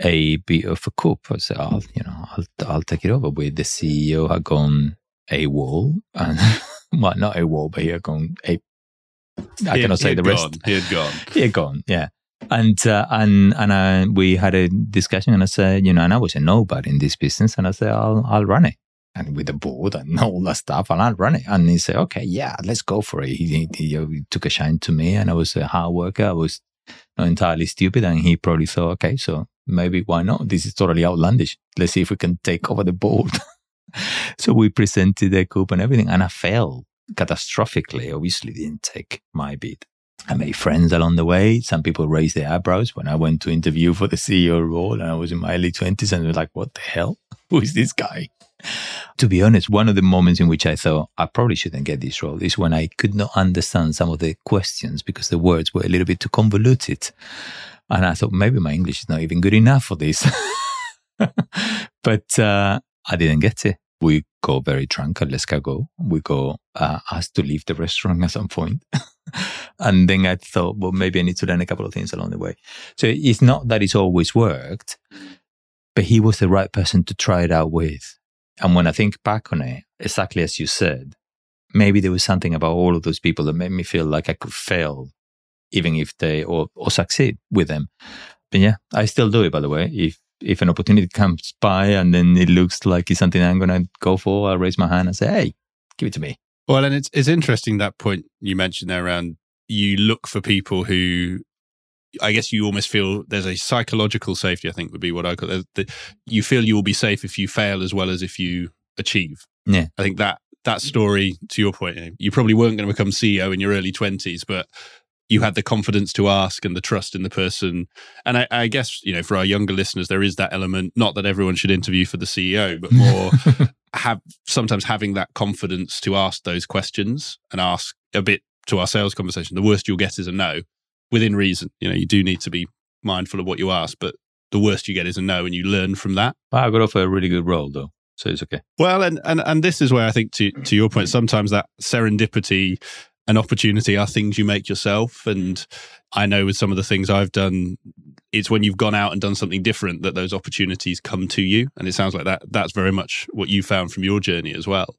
a bit of a coup. I said, I'll, you know, I'll, I'll take it over. With the CEO had gone AWOL, and well, not AWOL, but he had gone a. I he, cannot say the rest. He had gone. he had gone. Yeah. And uh, and and uh, we had a discussion, and I said, you know, and I was a nobody in this business, and I said, I'll I'll run it, and with the board and all that stuff, and I'll run it. And he said, okay, yeah, let's go for it. He, he, he took a shine to me, and I was a hard worker. I was not entirely stupid, and he probably thought, okay, so maybe why not? This is totally outlandish. Let's see if we can take over the board. so we presented the coup and everything, and I failed catastrophically. Obviously, didn't take my bid. I made friends along the way. Some people raised their eyebrows when I went to interview for the CEO role, and I was in my early twenties, and they're like, "What the hell? Who is this guy?" To be honest, one of the moments in which I thought I probably shouldn't get this role is when I could not understand some of the questions because the words were a little bit too convoluted. And I thought maybe my English is not even good enough for this. but uh, I didn't get it. We go very drunk at L'Escargot. We go uh, asked to leave the restaurant at some point. and then I thought, well, maybe I need to learn a couple of things along the way. So it's not that it's always worked, but he was the right person to try it out with. And when I think back on it, exactly as you said, maybe there was something about all of those people that made me feel like I could fail even if they or, or succeed with them. But yeah, I still do it, by the way. If if an opportunity comes by and then it looks like it's something I'm going to go for, I raise my hand and say, hey, give it to me. Well, and it's, it's interesting that point you mentioned there around you look for people who I guess you almost feel there's a psychological safety, I think would be what I call it. You feel you will be safe if you fail as well as if you achieve. Yeah. I think that that story, to your point, eh, you probably weren't going to become CEO in your early 20s, but you had the confidence to ask and the trust in the person. And I, I, guess, you know, for our younger listeners, there is that element, not that everyone should interview for the CEO, but more have sometimes having that confidence to ask those questions and ask a bit to our sales conversation. The worst you'll get is a no within reason. You know, you do need to be mindful of what you ask, but the worst you get is a no and you learn from that. I got off a really good role though. So it's okay. Well, and, and, and this is where I think to, to your point, sometimes that serendipity and opportunity are things you make yourself. And I know with some of the things I've done, it's when you've gone out and done something different that those opportunities come to you. And it sounds like that that's very much what you found from your journey as well.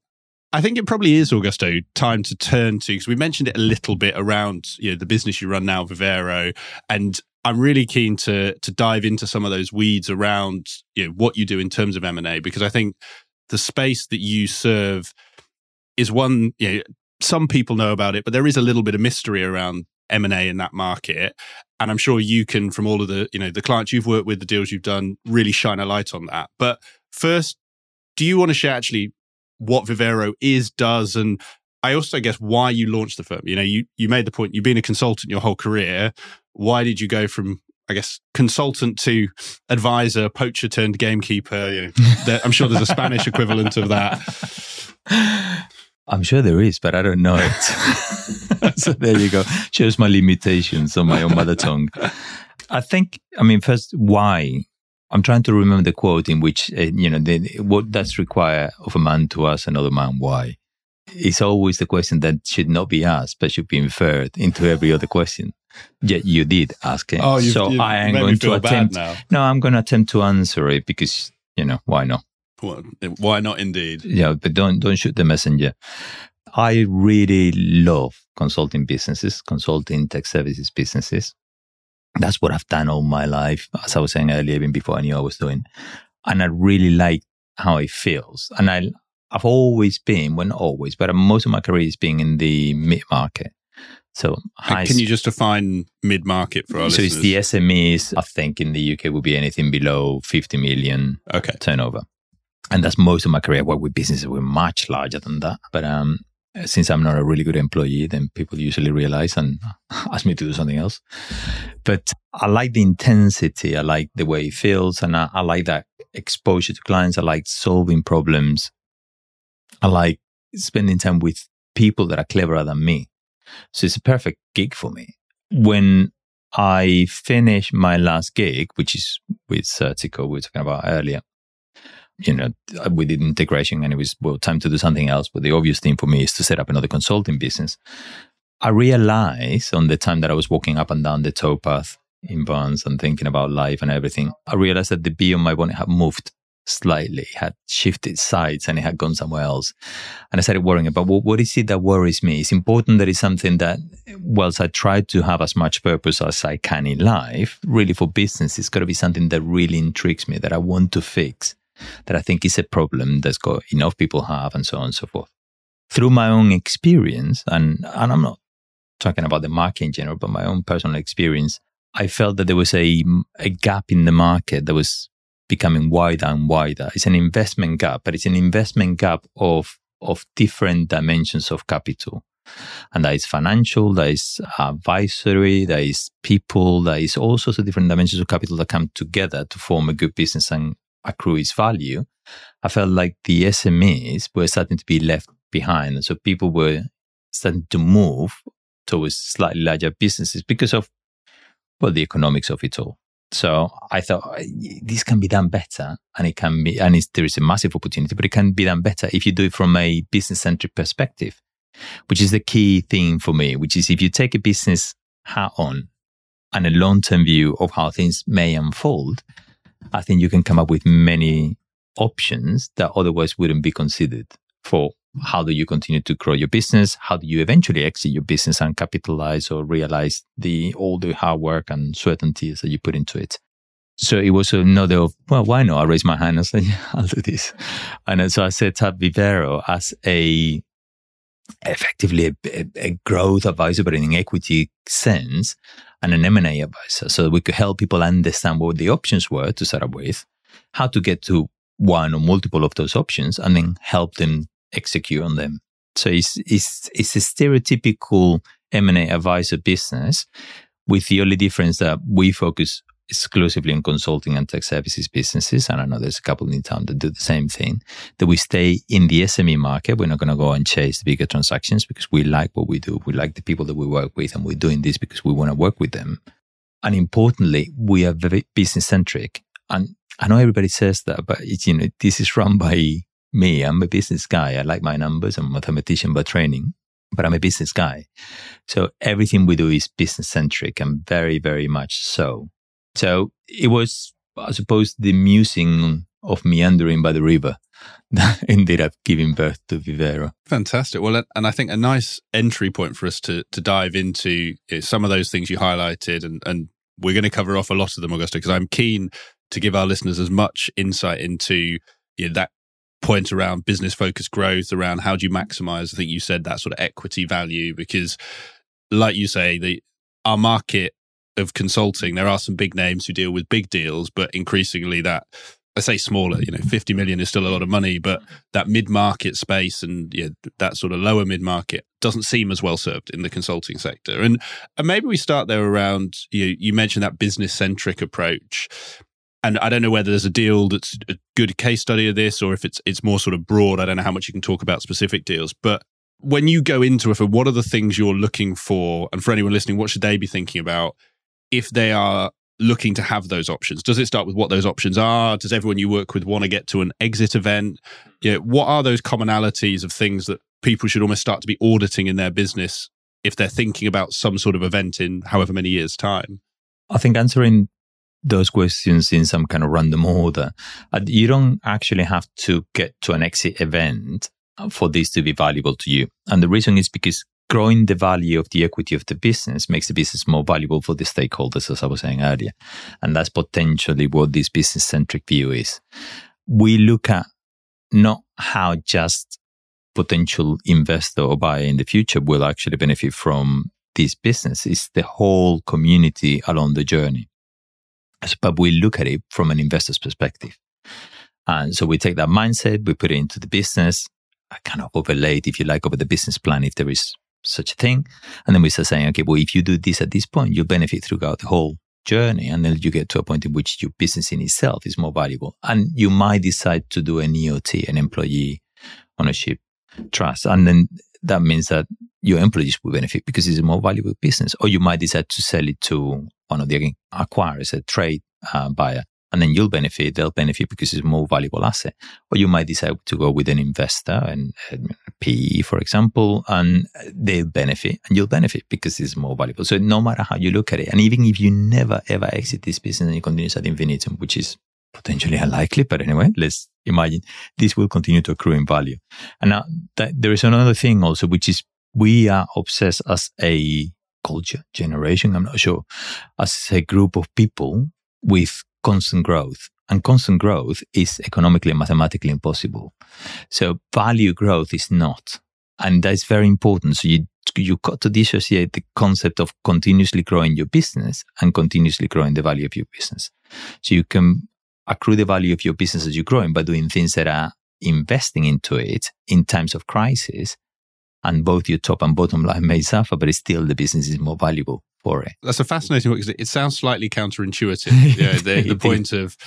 I think it probably is, Augusto, time to turn to because we mentioned it a little bit around you know the business you run now, Vivero, and I'm really keen to to dive into some of those weeds around you know what you do in terms of M and A because I think the space that you serve is one you know some people know about it, but there is a little bit of mystery around M and A in that market, and I'm sure you can, from all of the you know the clients you've worked with, the deals you've done, really shine a light on that. But first, do you want to share actually what Vivero is, does, and I also guess why you launched the firm? You know, you you made the point you've been a consultant your whole career why did you go from I guess consultant to advisor, poacher turned gamekeeper. You know, there, I'm sure there's a Spanish equivalent of that. I'm sure there is, but I don't know it. so there you go. Shows my limitations on my own mother tongue. I think, I mean, first, why? I'm trying to remember the quote in which, uh, you know, the, what does require of a man to ask another man why? It's always the question that should not be asked, but should be inferred into every other question. Yet you did ask him. Oh, you've, so you've I am going to attempt. No, I'm going to attempt to answer it because you know why not? Well, why not? Indeed. Yeah, but don't don't shoot the messenger. I really love consulting businesses, consulting tech services businesses. That's what I've done all my life, as I was saying earlier, even before I knew I was doing. And I really like how it feels. And I, I've always been, well, not always, but most of my career is being in the mid market. So high can you just define mid market for us? so listeners? it's the SMEs. I think in the UK would be anything below 50 million okay. turnover. And that's most of my career. I work with businesses were much larger than that. But um, Uh, since I'm not a really good employee, then people usually realize and ask me to do something else. But I like the intensity. I like the way it feels. And I, I like that exposure to clients. I like solving problems. I like spending time with people that are cleverer than me. So it's a perfect gig for me. When I finished my last gig, which is with Certico, we were talking about earlier, you know, uh, we did integration and it was, well, time to do something else. But the obvious thing for me is to set up another consulting business. I realized on the time that I was walking up and down the towpath in Barnes and thinking about life and everything, I realized that the bee on my bonnet had moved slightly, had shifted sides and it had gone somewhere else. And I started worrying about well, what is it that worries me? It's important that it's something that, whilst I try to have as much purpose as I can in life, really for business, it's got to be something that really intrigues me, that I want to fix, that I think is a problem that's got enough people have, and so on and so forth. Through my own experience, and, and I'm not talking about the market in general, but my own personal experience, I felt that there was a, a gap in the market that was becoming wider and wider. It's an investment gap, but it's an investment gap of, of different dimensions of capital. And that is financial, that is advisory, that is people, that is all sorts of different dimensions of capital that come together to form a good business and accrue its value. I felt like the SMEs were starting to be left behind. And so people were starting to move towards slightly larger businesses because of, well, the economics of it all. So I thought this can be done better and it can be, and there is a massive opportunity, but it can be done better if you do it from a business centric perspective, which is the key thing for me, which is if you take a business hat on and a long term view of how things may unfold, I think you can come up with many options that otherwise wouldn't be considered for how do you continue to grow your business? How do you eventually exit your business and capitalize or realize the all the hard work and certainties that you put into it? So it was another of, well, why not? I raised my hand and said, yeah, I'll do this. And so I set up Vivero as a, effectively a, a, growth advisor, but in an equity sense and an M&A advisor. So we could help people understand what the options were to start up with, how to get to one or multiple of those options and then help them execute on them. So it's, it's, it's a stereotypical M&A advisor business with the only difference that we focus exclusively in consulting and tech services businesses. And I know there's a couple in town that do the same thing, that we stay in the SME market. We're not going to go and chase the bigger transactions because we like what we do. We like the people that we work with and we're doing this because we want to work with them. And importantly, we are very business centric. And I know everybody says that, but it's, you know, this is run by me. I'm a business guy. I like my numbers. I'm a mathematician by training, but I'm a business guy. So everything we do is business centric and very, very much so. So it was, I suppose, the musing of meandering by the river that ended up giving birth to Vivero. Fantastic. Well, and I think a nice entry point for us to to dive into some of those things you highlighted, and and we're going to cover off a lot of them, Augusto, because I'm keen to give our listeners as much insight into you know, that point around business focused growth, around how do you maximize. I think you said that sort of equity value, because like you say, the our market of consulting, there are some big names who deal with big deals, but increasingly that I say smaller, you know, 50 million is still a lot of money, but mm-hmm. that mid market space and you know, that sort of lower mid market doesn't seem as well served in the consulting sector. And, and maybe we start there around, you, you mentioned that business centric approach. And I don't know whether there's a deal that's a good case study of this or if it's, it's more sort of broad. I don't know how much you can talk about specific deals, but when you go into it, what are the things you're looking for? And for anyone listening, what should they be thinking about if they are looking to have those options? Does it start with what those options are? Does everyone you work with want to get to an exit event? You know, what are those commonalities of things that people should almost start to be auditing in their business if they're thinking about some sort of event in however many years' time? I think answering those questions in some kind of random order, uh, you don't actually have to get to an exit event for this to be valuable to you. And the reason is because growing the value of the equity of the business makes the business more valuable for the stakeholders, as I was saying earlier. And that's potentially what this business centric view is. We look at not how just potential investor or buyer in the future will actually benefit from this business. It's the whole community along the journey. But we look at it from an investor's perspective. And so we take that mindset, we put it into the business, I kind of overlay it, if you like, over the business plan if there is such a thing. And then we start saying, okay, well, if you do this at this point, you'll benefit throughout the whole journey. And then you get to a point in which your business in itself is more valuable. And you might decide to do an EOT, an employee ownership trust. And then that means that your employees will benefit because it's a more valuable business. Or you might decide to sell it to one of the acquirers, a trade uh, buyer and then you'll benefit. They'll benefit because it's a more valuable asset. Or you might decide to go with an investor and PE, for example, and they'll benefit and you'll benefit because it's more valuable. So no matter how you look at it, and even if you never ever exit this business and you continue at infinitum, which is potentially unlikely, but anyway, let's imagine this will continue to accrue in value. And now th- there is another thing also, which is we are obsessed as a culture generation. I'm not sure as a group of people with constant growth. And constant growth is economically and mathematically impossible. So value growth is not. And that's very important. So you, you got to dissociate the concept of continuously growing your business and continuously growing the value of your business. So you can accrue the value of your business as you're growing by doing things that are investing into it in times of crisis. And both your top and bottom line may suffer, but still the business is more valuable for it. That's a fascinating one because it sounds slightly counterintuitive. yeah, the, the point of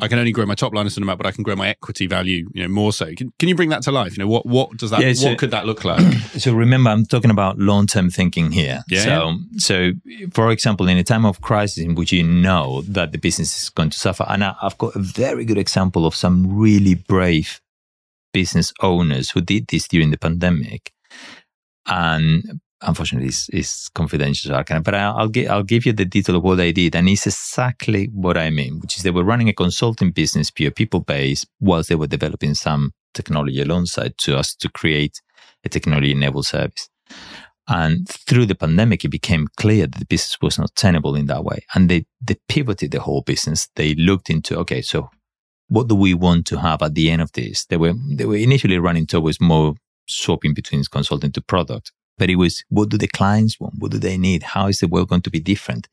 I can only grow my top line a certain amount, but I can grow my equity value, you know, more so. Can, can you bring that to life? You know, what what does that? Yeah, so, what could that look like? So remember, I'm talking about long term thinking here. Yeah. So so for example, in a time of crisis in which you know that the business is going to suffer, and I, I've got a very good example of some really brave business owners who did this during the pandemic, and unfortunately it's, it's confidential but I'll, give, I'll give you the detail of what I did and it's exactly what I mean which is they were running a consulting business pure people based whilst they were developing some technology alongside to us to create a technology enabled service. And through the pandemic it became clear that the business was not tenable in that way and they, they pivoted the whole business. They looked into okay so what do we want to have at the end of this? They were they were initially running towards more swapping between consulting to product but it was what do the clients want? What do they need? How is the world going to be different?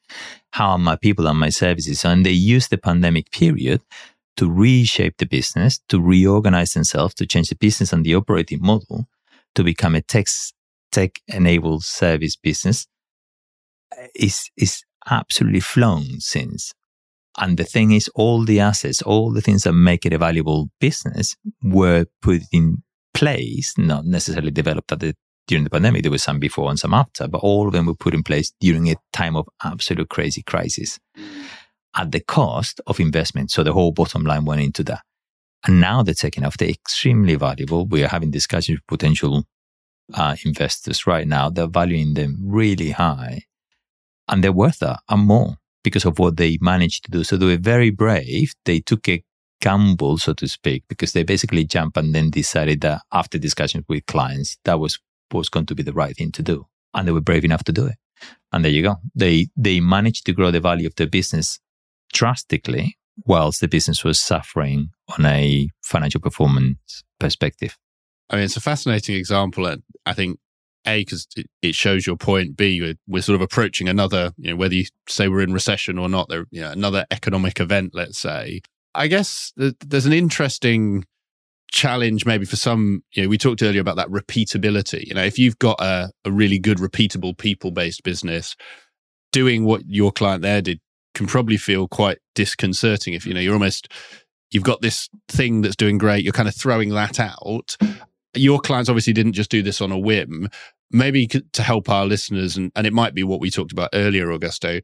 How are my people and my services? And they used the pandemic period to reshape the business, to reorganize themselves, to change the business and the operating model to become a tech, tech enabled service business is, is absolutely flown since. And the thing is, all the assets, all the things that make it a valuable business were put in place, not necessarily developed at the during the pandemic. There was some before and some after, but all of them were put in place during a time of absolute crazy crisis at the cost of investment. So the whole bottom line went into that. And now they're taking off. They're extremely valuable. We are having discussions with potential uh, investors right now. They're valuing them really high and they're worth that and more because of what they managed to do. So they were very brave. They took a gamble, so to speak, because they basically jumped and then decided that after discussions with clients, that was was going to be the right thing to do. And they were brave enough to do it. And there you go. They they managed to grow the value of their business drastically whilst the business was suffering on a financial performance perspective. I mean, it's a fascinating example. And I think, A, because it shows your point. B, we're sort of approaching another, you know, whether you say we're in recession or not, there, you know, another economic event, let's say. I guess there's an interesting challenge maybe for some you know we talked earlier about that repeatability. You know if you've got a, a really good repeatable people based business doing what your client there did can probably feel quite disconcerting if you know you're almost you've got this thing that's doing great you're kind of throwing that out. Your clients obviously didn't just do this on a whim. Maybe to help our listeners and, and it might be what we talked about earlier augusto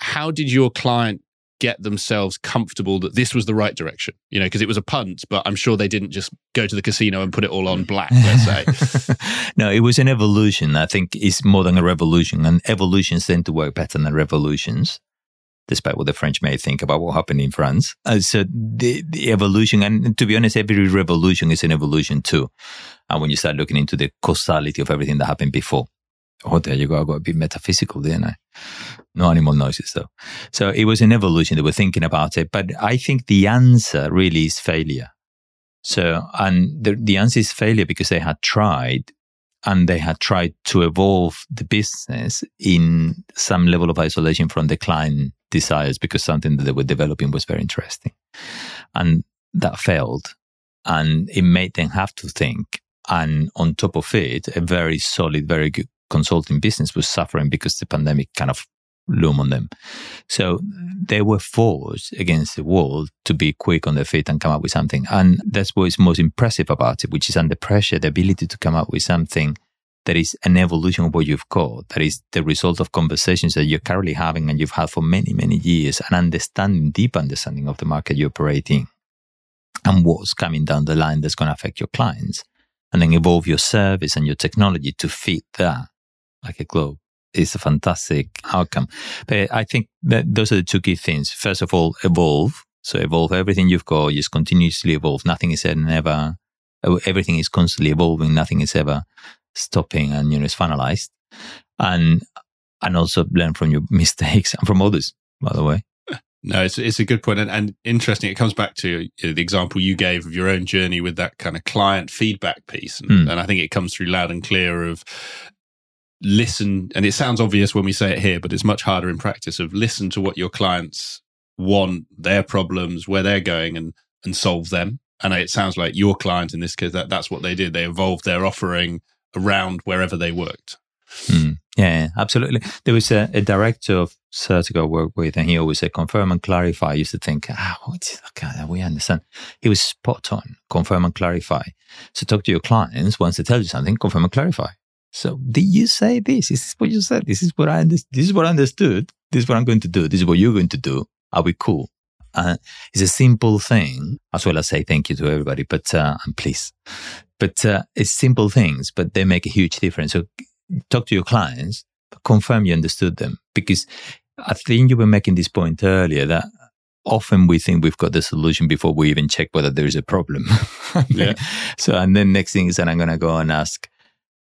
how did your client get themselves comfortable that this was the right direction you know because it was a punt but i'm sure they didn't just go to the casino and put it all on black let's say no it was an evolution i think it's more than a revolution and evolutions tend to work better than revolutions despite what the French may think about what happened in France. Uh, so the, the evolution, and to be honest, every revolution is an evolution too. And when you start looking into the causality of everything that happened before, oh, there you go. I got a bit metaphysical, didn't I? No animal noises though. So it was an evolution. They were thinking about it, but I think the answer really is failure. So, and the, the answer is failure because they had tried and they had tried to evolve the business in some level of isolation from the client desires because something that they were developing was very interesting. And that failed. And it made them have to think. And on top of it, a very solid, very good consulting business was suffering because the pandemic kind of loom on them. So they were forced against the wall to be quick on their feet and come up with something. And that's what is most impressive about it, which is under pressure, the ability to come up with something that is an evolution of what you've got, that is the result of conversations that you're currently having and you've had for many, many years, an understanding, deep understanding of the market you operate in and what's coming down the line that's going to affect your clients. And then evolve your service and your technology to fit that like a glove is a fantastic outcome. But I think that those are the two key things. First of all, evolve. So evolve everything you've got, just continuously evolve. Nothing is ever, everything is constantly evolving. Nothing is ever stopping and, you know, it's finalized. And, and also learn from your mistakes and from others, by the way. No, it's it's a good point and, and interesting. It comes back to the example you gave of your own journey with that kind of client feedback piece, and, mm. and I think it comes through loud and clear of listen, and it sounds obvious when we say it here, but it's much harder in practice of listen to what your clients want, their problems, where they're going and, and solve them. And it sounds like your client in this case, that, that's what they did. They evolved their offering around wherever they worked. Mm, yeah, absolutely. There was a, a director of Certigo I worked with, and he always said, confirm and clarify. I used to think, ah, okay, we understand. He was spot on, confirm and clarify. So talk to your clients. Once they tell you something, confirm and clarify. So did you say this? This is what you said. This is what I understood. This is what I understood. This is what I'm going to do. This is what you're going to do. Are we cool? Uh, it's a simple thing, as well as say thank you to everybody, but uh, and please. But uh, it's simple things, but they make a huge difference. So talk to your clients, confirm you understood them, because I think you were making this point earlier that often we think we've got the solution before we even check whether there is a problem. yeah. So, and then next thing is that I'm going to go and ask,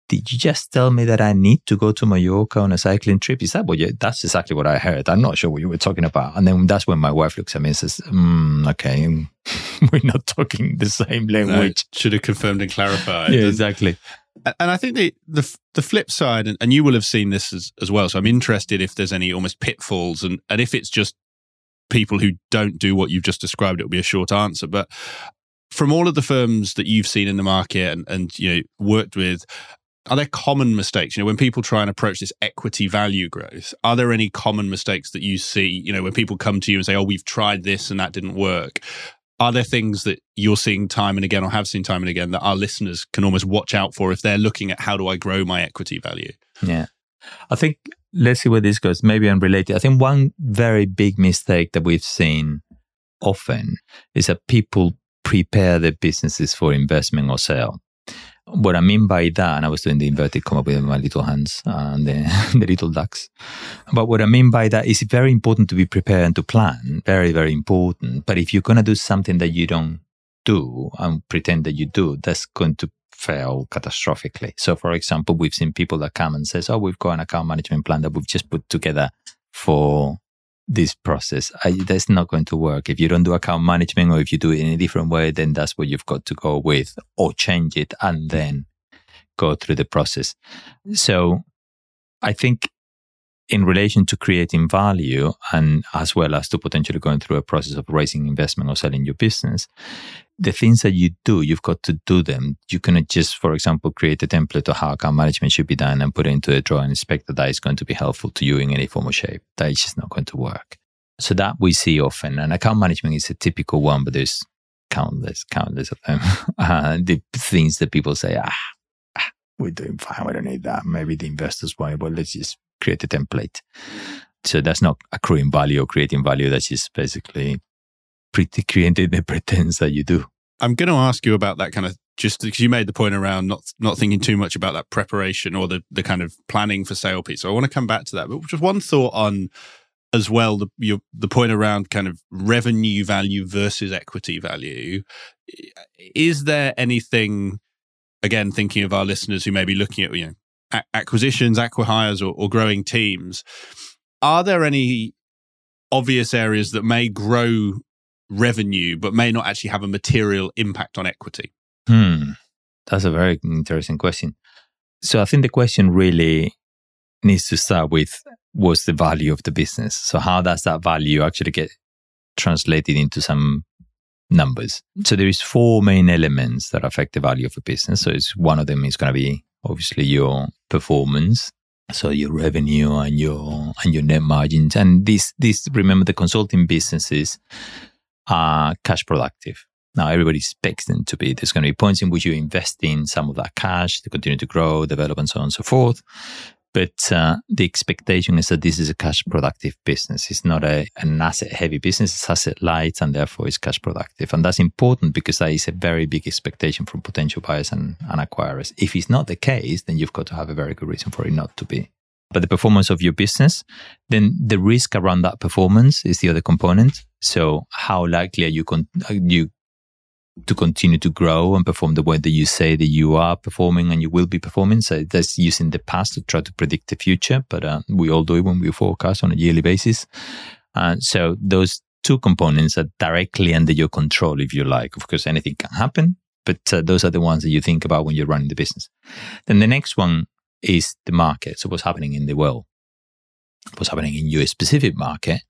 did you just tell me that I need to go to Mallorca on a cycling trip? Is that what you, that's exactly what I heard. I'm not sure what you were talking about. And then that's when my wife looks at me and says, mm, okay, we're not talking the same language. No, should have confirmed and clarified. yeah, exactly. And I think the, the, the flip side, and, and you will have seen this as, as well. So I'm interested if there's any almost pitfalls and, and if it's just people who don't do what you've just described, it'll be a short answer. But from all of the firms that you've seen in the market and, and you know worked with, are there common mistakes? You know, when people try and approach this equity value growth, are there any common mistakes that you see? You know, when people come to you and say, "Oh, we've tried this and that didn't work," are there things that you're seeing time and again, or have seen time and again, that our listeners can almost watch out for if they're looking at how do I grow my equity value? Yeah, I think let's see where this goes. Maybe unrelated. I think one very big mistake that we've seen often is that people prepare their businesses for investment or sale what I mean by that, and I was doing the inverted comma with my little hands and the, the little ducks. But what I mean by that is very important to be prepared and to plan. Very, very important. But if you're going to do something that you don't do and pretend that you do, that's going to fail catastrophically. So, for example, we've seen people that come and says, "Oh, we've got an account management plan that we've just put together for this process. I, that's not going to work. If you don't do account management or if you do it in a different way, then that's what you've got to go with or change it and then go through the process. So I think in relation to creating value and as well as to potentially going through a process of raising investment or selling your business, the things that you do, you've got to do them. You cannot just, for example, create a template of how account management should be done and put it into a drawer and expect that that is going to be helpful to you in any form or shape. That is just not going to work. So that we see often. And account management is a typical one, but there's countless, countless of them. uh, the things that people say, ah, ah, we're doing fine. We don't need that. Maybe the investors want, it, but let's just create a template. So that's not accruing value or creating value. That's just basically pretty creating the pretense that you do. I'm going to ask you about that kind of just because you made the point around not not thinking too much about that preparation or the the kind of planning for sale piece. So I want to come back to that, but just one thought on as well the your, the point around kind of revenue value versus equity value. Is there anything again thinking of our listeners who may be looking at you know acquisitions, acquihires, or, or growing teams? Are there any obvious areas that may grow revenue, but may not actually have a material impact on equity? Hmm. That's a very interesting question. So I think the question really needs to start with what's the value of the business? So how does that value actually get translated into some numbers? So there is four main elements that affect the value of a business. So it's one of them is going to be obviously your performance. So your revenue and your and your net margins. And this this remember the consulting businesses are cash productive. Now, everybody expects them to be. There's going to be points in which you invest in some of that cash to continue to grow, develop, and so on and so forth. But uh, the expectation is that this is a cash productive business. It's not a, an asset heavy business. It's asset light and therefore it's cash productive. And that's important because that is a very big expectation from potential buyers and, and acquirers. If it's not the case, then you've got to have a very good reason for it not to be but the performance of your business, then the risk around that performance is the other component. So how likely are you con- you to continue to grow and perform the way that you say that you are performing and you will be performing? So that's using the past to try to predict the future, but uh, we all do it when we forecast on a yearly basis. And so those two components are directly under your control, if you like. Of course, anything can happen, but uh, those are the ones that you think about when you're running the business. Then the next one is the market. So what's happening in the world, what's happening in your specific market,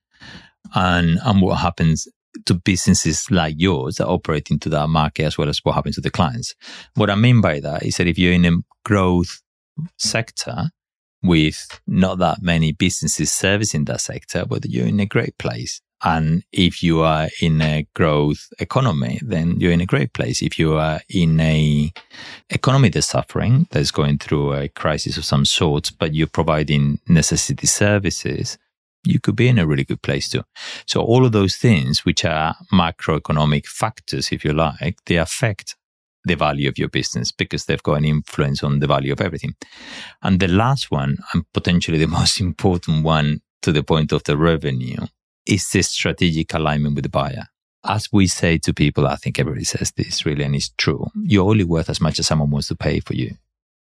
and and what happens to businesses like yours that operate into that market as well as what happens to the clients. What I mean by that is that if you're in a growth sector with not that many businesses servicing that sector, but you're in a great place. And if you are in a growth economy, then you're in a great place. If you are in a economy that's suffering, that's going through a crisis of some sort, but you're providing necessity services, you could be in a really good place too. So all of those things, which are macroeconomic factors, if you like, they affect the value of your business because they've got an influence on the value of everything. And the last one, and potentially the most important one to the point of the revenue, is this strategic alignment with the buyer. As we say to people, I think everybody says this really, and it's true. You're only worth as much as someone wants to pay for you.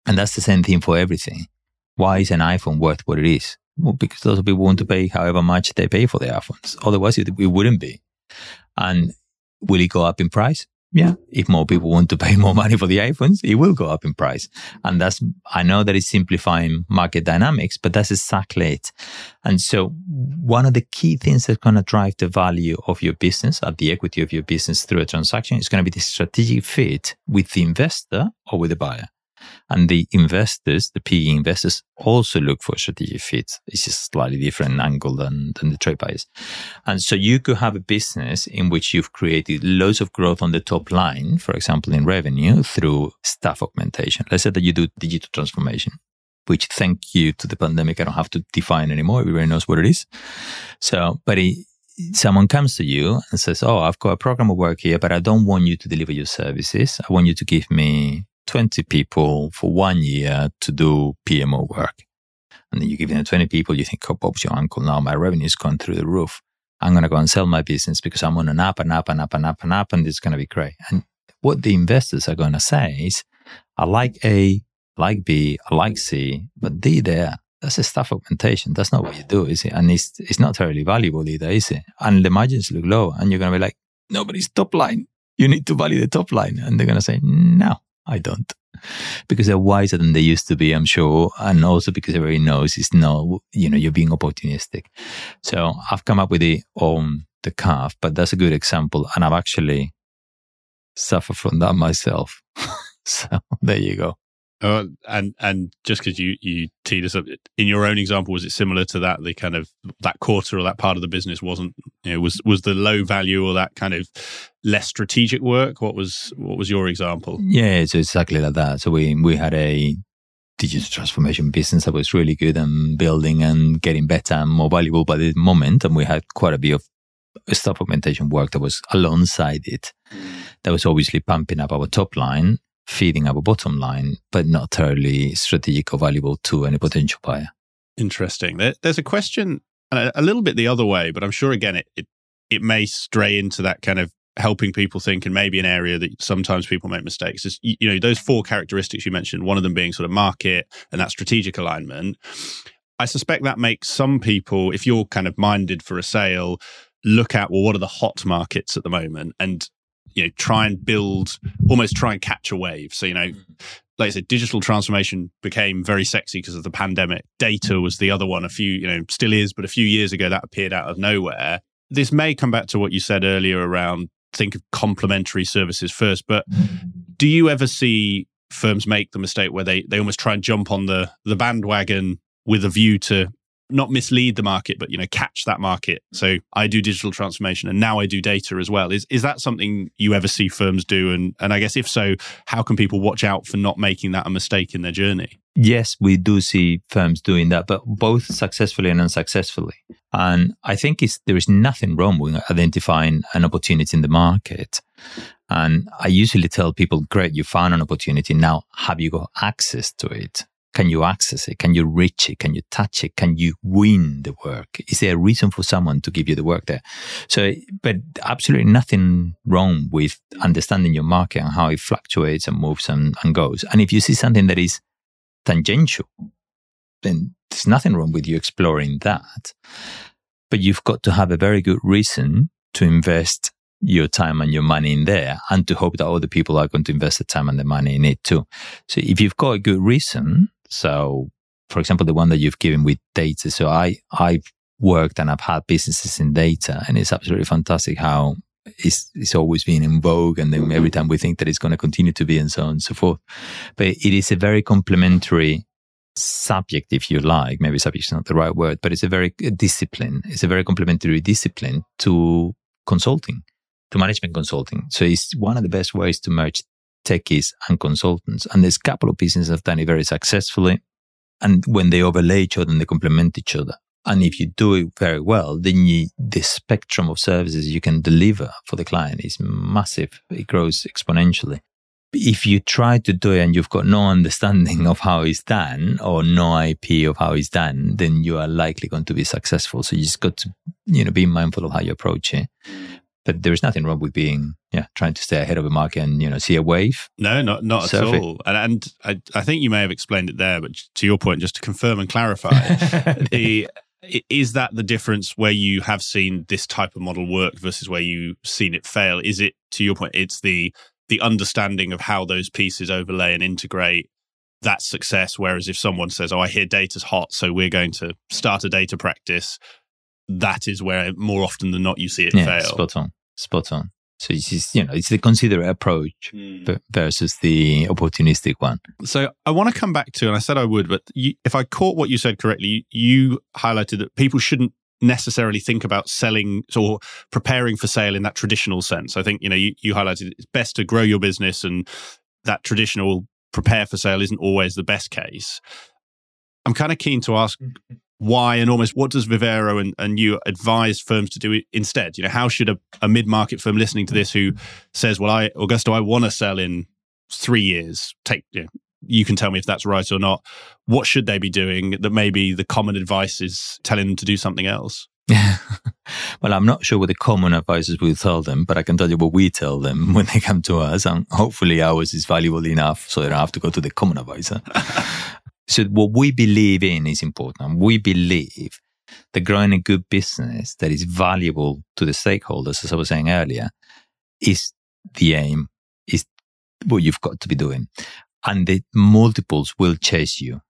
And that's the same thing for everything. Why is an iPhone worth what it is? Well, because those people want to pay however much they pay for the iPhones. Otherwise, it, it wouldn't be. And will it go up in price? yeah, if more people want to pay more money for the iPhones, it will go up in price. And that's, I know that it's simplifying market dynamics, but that's exactly it. And so one of the key things that's going to drive the value of your business at the equity of your business through a transaction is going to be the strategic fit with the investor or with the buyer. And the investors, the PE investors, also look for strategic fit. It's just slightly different angle than, than the trade buyers. And so you could have a business in which you've created loads of growth on the top line, for example, in revenue through staff augmentation. Let's say that you do digital transformation which thank you to the pandemic, I don't have to define anymore. Everybody knows what it is. So, but it, someone comes to you and says, Oh, I've got a program of work here, but I don't want you to deliver your services. I want you to give me 20 people for one year to do PMO work. And then you give them 20 people, you think, Oh, Bob's your uncle. Now my revenue's gone through the roof. I'm going to go and sell my business because I'm on an up and up and up and up and up, and it's going to be great. And what the investors are going to say is, I like A, I like B, I like C, but D there that's a staff augmentation. That's not what you do, is it? And it's it's not terribly valuable either, is it? And the margins look low, and you're gonna be like, nobody's top line. You need to value the top line, and they're gonna say, no, I don't, because they're wiser than they used to be, I'm sure, and also because everybody knows it's not, you know, you're being opportunistic. So I've come up with it on the calf, but that's a good example, and I've actually suffered from that myself. so there you go. Uh, and and just because you you teed us up in your own example, was it similar to that? The kind of that quarter or that part of the business wasn't you know was was the low value or that kind of less strategic work? What was what was your example? Yeah, it's exactly like that. So we we had a digital transformation business that was really good and building and getting better and more valuable by the moment, and we had quite a bit of staff augmentation work that was alongside it. That was obviously pumping up our top line feeding our bottom line, but not terribly strategic or valuable to any potential buyer. Interesting. There, there's a question uh, a, little bit the other way, but I'm sure again it, it it may stray into that kind of helping people think and maybe an area that sometimes people make mistakes is you know those four characteristics you mentioned one of them being sort of market and that strategic alignment i suspect that makes some people if you're kind of minded for a sale look at well what are the hot markets at the moment and you know try and build almost try and catch a wave so you know mm-hmm. like I said, digital transformation became very sexy because of the pandemic. Data was the other one a few, you know, still is, but a few years ago that appeared out of nowhere. This may come back to what you said earlier around think of complementary services first, but do you ever see firms make the mistake where they, they almost try and jump on the, the bandwagon with a view to not mislead the market, but you know, catch that market. So I do digital transformation and now I do data as well. Is is that something you ever see firms do? And and I guess if so, how can people watch out for not making that a mistake in their journey? Yes, we do see firms doing that, but both successfully and unsuccessfully. And I think there is nothing wrong with identifying an opportunity in the market. And I usually tell people, great, you found an opportunity. Now, have you got access to it? Can you access it? Can you reach it? Can you touch it? Can you win the work? Is there a reason for someone to give you the work there? So, but absolutely nothing wrong with understanding your market and how it fluctuates and moves and, and goes. And if you see something that is tangential, then there's nothing wrong with you exploring that. But you've got to have a very good reason to invest your time and your money in there and to hope that other people are going to invest the time and the money in it too. So if you've got a good reason, so, for example, the one that you've given with data. So I, I've worked and I've had businesses in data and it's absolutely fantastic how it's, it's always been in vogue. And then mm-hmm. every time we think that it's going to continue to be and so on and so forth. But it is a very complementary subject, if you like. Maybe subject is not the right word, but it's a very a discipline. It's a very complementary discipline to consulting, to management consulting. So it's one of the best ways to merge techies and consultants. And there's a couple of businesses that have done it very successfully. And when they overlay each other and they complement each other. And if you do it very well, then you, the spectrum of services you can deliver for the client is massive. It grows exponentially. If you try to do it and you've got no understanding of how it's done or no IP of how it's done, then you are likely going to be successful. So you just got to, you know, be mindful of how you approach it but there is nothing wrong with being yeah trying to stay ahead of a market and you know see a wave. No not not at all. And, and I, I think you may have explained it there but to your point just to confirm and clarify the is that the difference where you have seen this type of model work versus where you've seen it fail? Is it to your point it's the the understanding of how those pieces overlay and integrate that success whereas if someone says oh i hear data's hot so we're going to start a data practice that is where more often than not you see it yeah, fail. spot on spot on. So it's just, you know, it's the considerate approach mm. versus the opportunistic one. So I want to come back to, and I said I would, but you, if I caught what you said correctly, you highlighted that people shouldn't necessarily think about selling or preparing for sale in that traditional sense. I think, you know, you, you highlighted it's best to grow your business and that traditional prepare for sale isn't always the best case. I'm kind of keen to ask mm-hmm why and almost what does Vivero and, and you advise firms to do instead? You know, how should a, a mid market firm listening to this who says, "Well, I Augusto, I want to sell in three years," take you, know, you can tell me if that's right or not. What should they be doing that maybe the common advice is telling them to do something else? Yeah. Well, I'm not sure what the common advisors will tell them, but I can tell you what we tell them when they come to us. And hopefully ours is valuable enough so they don't have to go to the common advisor. So what we believe in is important. We believe that growing a good business that is valuable to the stakeholders, as I was saying earlier, is the aim, is what you've got to be doing. And the multiples will chase you.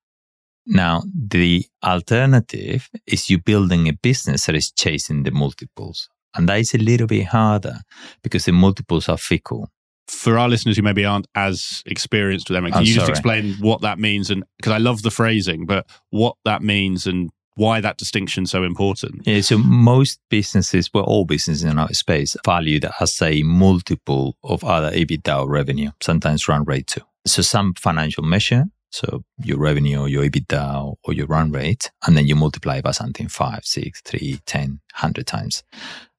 Now, the alternative is you building a business that is chasing the multiples. And that is a little bit harder because the multiples are fickle for our listeners who maybe aren't as experienced with them, oh, can you just explain what that means? And because I love the phrasing, but what that means and why that distinction so important? Yeah, so most businesses, well, all businesses in our space, valued as a multiple of other EBITDA revenue, sometimes run rate too. So some financial measure so your revenue, your EBITDA, or your run rate, and then you multiply by something five, six, three, ten, hundred times,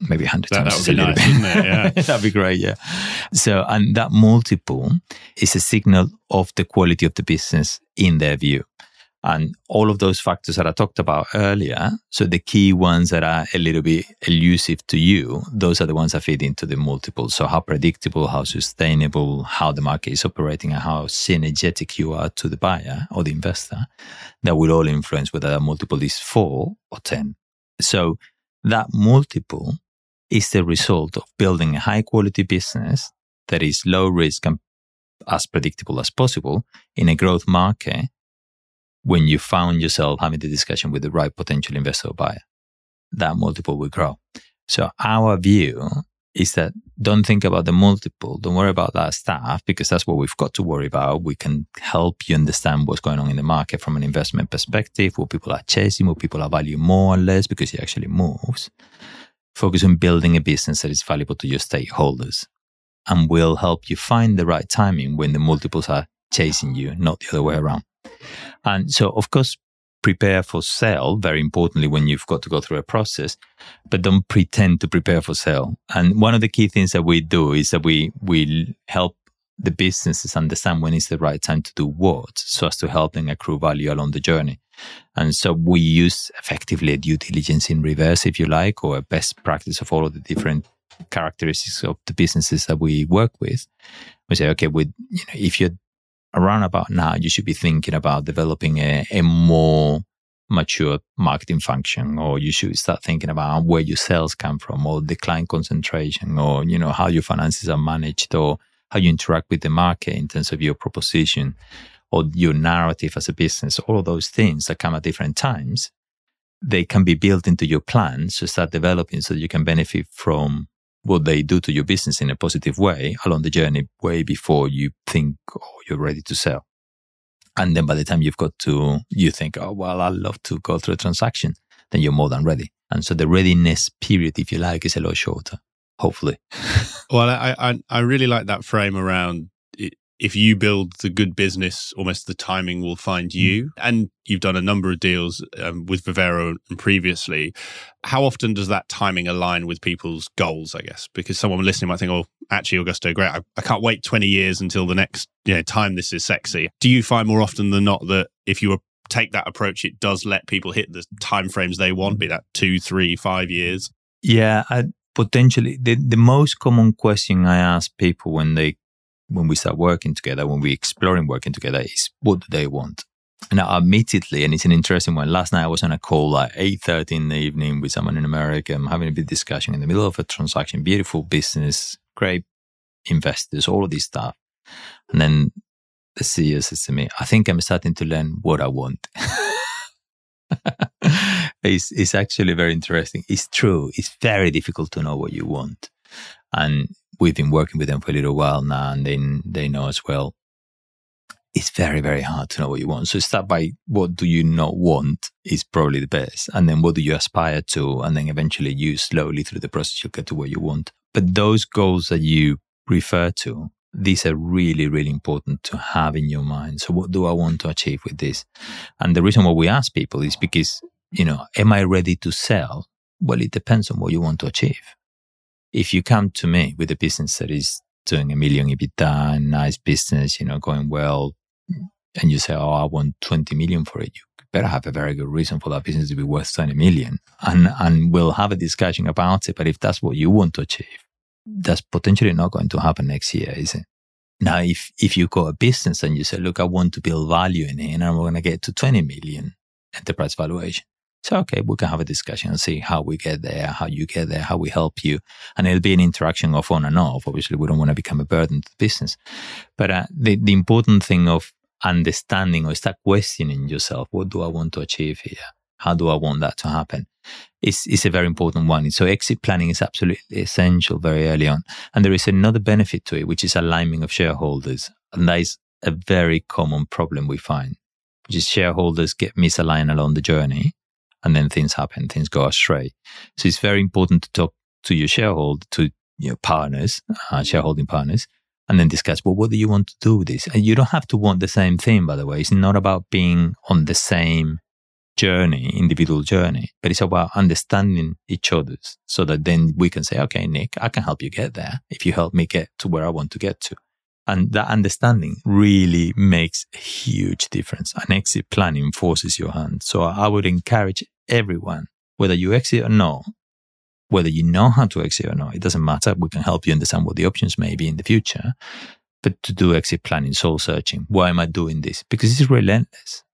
maybe hundred times. That would be nice, Yeah. That'd be great. Yeah. So, and that multiple is a signal of the quality of the business in their view and all of those factors that I talked about earlier. So the key ones that are a little bit elusive to you, those are the ones that feed into the multiple. So how predictable, how sustainable, how the market is operating and how synergetic you are to the buyer or the investor that will all influence whether that multiple is four or 10. So that multiple is the result of building a high quality business that is low risk and as predictable as possible in a growth market when you found yourself having the discussion with the right potential investor or buyer. That multiple will grow. So our view is that don't think about the multiple. Don't worry about that stuff because that's what we've got to worry about. We can help you understand what's going on in the market from an investment perspective, what people are chasing, what people are valuing more or less because it actually moves. Focus on building a business that is valuable to your stakeholders and will help you find the right timing when the multiples are chasing you, not the other way around. And so, of course, prepare for sale, very importantly, when you've got to go through a process, but don't pretend to prepare for sale. And one of the key things that we do is that we, we help the businesses understand when is the right time to do what so as to help them accrue value along the journey. And so we use effectively a due diligence in reverse, if you like, or a best practice of all of the different characteristics of the businesses that we work with. We say, okay, with, you know, if you're around about now, you should be thinking about developing a, a more mature marketing function, or you should start thinking about where your sales come from, or the client concentration, or you know how your finances are managed, or how you interact with the market in terms of your proposition, or your narrative as a business. All of those things that come at different times, they can be built into your plan to start developing, so you can benefit from what they do to your business in a positive way along the journey way before you think oh, you're ready to sell. And then by the time you've got to, you think, oh, well, I'd love to go through a transaction, then you're more than ready. And so the readiness period, if you like, is a lot shorter, hopefully. well, I, I, I really like that frame around if you build the good business, almost the timing will find you. Mm. And you've done a number of deals um, with Vivero and previously. How often does that timing align with people's goals, I guess? Because someone listening might think, oh, actually, Augusto, great. I, I can't wait 20 years until the next you know, time this is sexy. Do you find more often than not that if you take that approach, it does let people hit the timeframes they want, be that two, three, five years? Yeah, I, potentially. The, the most common question I ask people when they when we start working together, when we're exploring working together, is what do they want? Now, admittedly, and it's an interesting one. Last night I was on a call at eight thirty in the evening with someone in America. I'm having a big discussion in the middle of a transaction. Beautiful business, great investors, all of this stuff. And then the CEO says to me, "I think I'm starting to learn what I want." it's, it's actually very interesting. It's true. It's very difficult to know what you want. And we've been working with them for a little while now and they, they know as well. It's very, very hard to know what you want. So start by what do you not want is probably the best. And then what do you aspire to? And then eventually you slowly through the process, you'll get to where you want. But those goals that you refer to, these are really, really important to have in your mind. So what do I want to achieve with this? And the reason why we ask people is because, you know, am I ready to sell? Well, it depends on what you want to achieve. If you come to me with a business that is doing a million EBITDA, nice business, you know, going well, and you say, Oh, I want 20 million for it, you better have a very good reason for that business to be worth 20 million. And, and we'll have a discussion about it. But if that's what you want to achieve, that's potentially not going to happen next year, is it? Now, if, if you got a business and you say, look, I want to build value in it and I'm going to get to 20 million enterprise valuation. So, okay, we can have a discussion and see how we get there, how you get there, how we help you. And it'll be an interaction of on and off. Obviously, we don't want to become a burden to the business. But uh, the, the important thing of understanding or start questioning yourself, what do I want to achieve here? How do I want that to happen? Is is a very important one. So exit planning is absolutely essential very early on. And there is another benefit to it, which is alignment of shareholders. And that is a very common problem we find, which is shareholders get misaligned along the journey and then things happen, things go astray. So it's very important to talk to your shareholder, to your partners, uh, shareholding partners, and then discuss, well, what do you want to do with this? And you don't have to want the same thing, by the way. It's not about being on the same journey, individual journey, but it's about understanding each other's so that then we can say, okay, Nick, I can help you get there if you help me get to where I want to get to. And that understanding really makes a huge difference. And exit planning forces your hand. So I would encourage everyone, whether you exit or not, whether you know how to exit or not, it doesn't matter. We can help you understand what the options may be in the future. But to do exit planning, soul searching, why am I doing this? Because it's relentless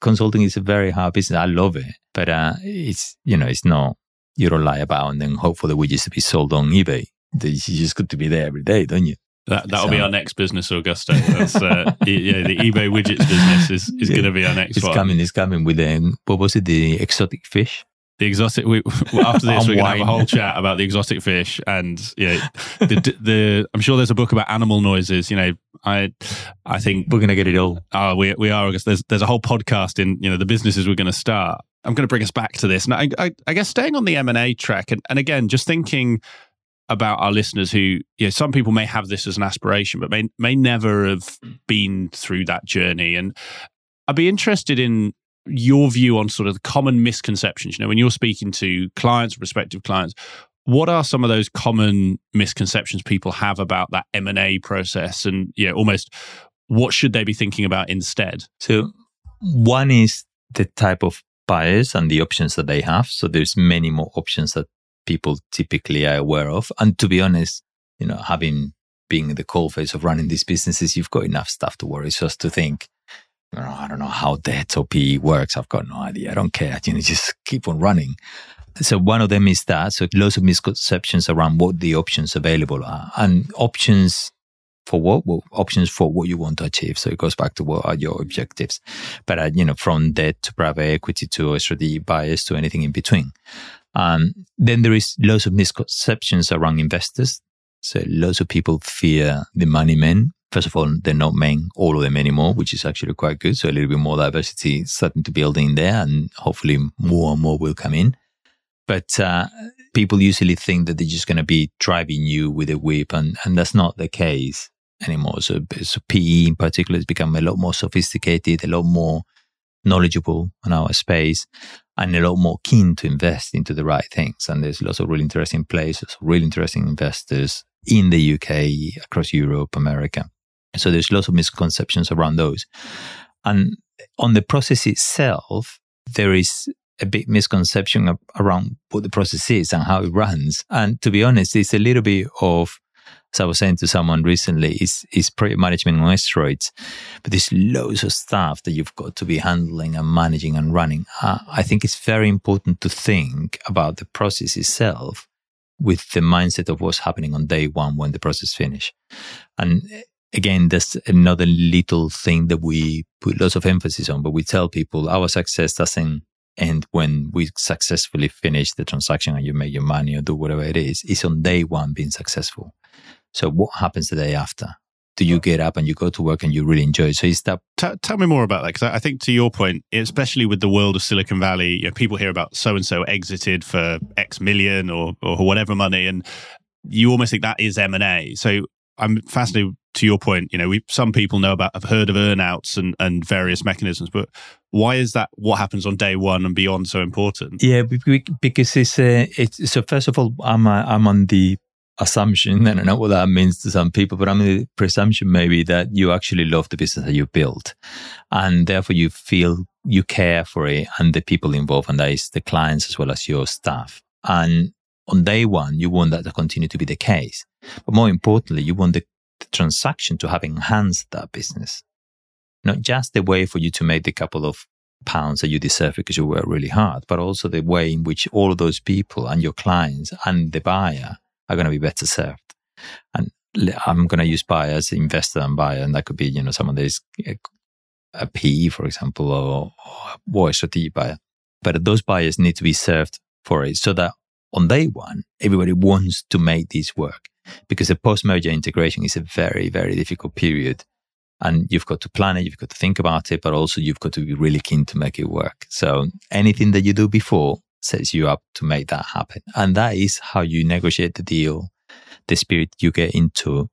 consulting is a very hard business. I love it, but uh, it's you know it's not you don't lie about and then hope for the widgets to be sold on eBay. You just got to be there every day, don't you? That that'll so, be our next business, Augusto. That's, uh, yeah, the eBay widgets business is, is yeah, going to be our next one. it's one. coming. It's coming with the what was it? The exotic fish the exotic. We, after this, we're going to have a whole chat about the exotic fish, and yeah, the, the, I'm sure there's a book about animal noises. You know, I I think we're going to get it all. Oh, we we are. There's there's a whole podcast in you know the businesses we're going to start. I'm going to bring us back to this, and I, I, I guess staying on the M and A track, and, and again, just thinking about our listeners who you know some people may have this as an aspiration but may may never have been through that journey and I'd be interested in your view on sort of the common misconceptions. You know, when you're speaking to clients, prospective clients, what are some of those common misconceptions people have about that M and A process, and you know, almost what should they be thinking about instead? So, one is the type of buyers and the options that they have. So, there's many more options that people typically are aware of. And to be honest, you know, having being in the cold face of running these businesses, you've got enough stuff to worry. Just to think, I don't know how debt or PE works. I've got no idea. I don't care. You know, just keep on running. So one of them is that. So lots of misconceptions around what the options available are and options for what? Well, options for what you want to achieve. So it goes back to what are your objectives. But, uh, you know, from debt to private equity to strategic buyers to anything in between. Um, then there is lots of misconceptions around investors. So lots of people fear the money men first of all, they're not men, all of them anymore, which is actually quite good. So a little bit more diversity starting to build in there, and hopefully more and more will come in. But uh, people usually think that they're just going to be driving you with a whip, and, and that's not the case anymore. So, so PE in particular has become a lot more sophisticated, a lot more knowledgeable on our space, and a lot more keen to invest into the right things. And there's lots of really interesting places, really interesting investors in the UK, across Europe, America. So there's lots of misconceptions around those. And on the process itself, there is a big misconception around what the process is and how it runs. And to be honest, it's a little bit of, as I was saying to someone recently, is is project management on steroids. But there's loads of stuff that you've got to be handling and managing and running. Uh, I think it's very important to think about the process itself with the mindset of what's happening on day one when the process finish. And again, that's another little thing that we put lots of emphasis on, but we tell people our success doesn't end when we successfully finish the transaction and you make your money or do whatever it is, it's on day one being successful. So what happens the day after? Do you get up and you go to work and you really enjoy it? So is that T- tell me more about that because I think to your point, especially with the world of Silicon Valley, you know, people hear about so and so exited for X million or or whatever money, and you almost think that is M and A. So I'm fascinated to your point. You know, we some people know about have heard of earnouts and and various mechanisms, but why is that what happens on day one and beyond so important? Yeah, because it's uh, it's so first of all, I'm uh, I'm on the assumption, I don't know what that means to some people, but I'm the presumption maybe that you actually love the business that you built, and therefore you feel you care for it and the people involved, and that is the clients as well as your staff. And on day one, you want that to continue to be the case, but more importantly, you want the, the transaction to have enhanced that business, not just the way for you to make the couple of pounds that you deserve because you work really hard, but also the way in which all of those people and your clients and the buyer are going to be better served. And I'm going to use buyer as investor and buyer, and that could be, you know, someone that is eh, a PE, for example, or, or a strategic buyer. But those buyers need to be served for it so that on day one, everybody wants to make this work because the post merger integration is a very, very difficult period. And you've got to plan it, you've got to think about it, but also you've got to be really keen to make it work. So anything that you do before sets you up to make that happen. And that is how you negotiate the deal, the spirit you get into,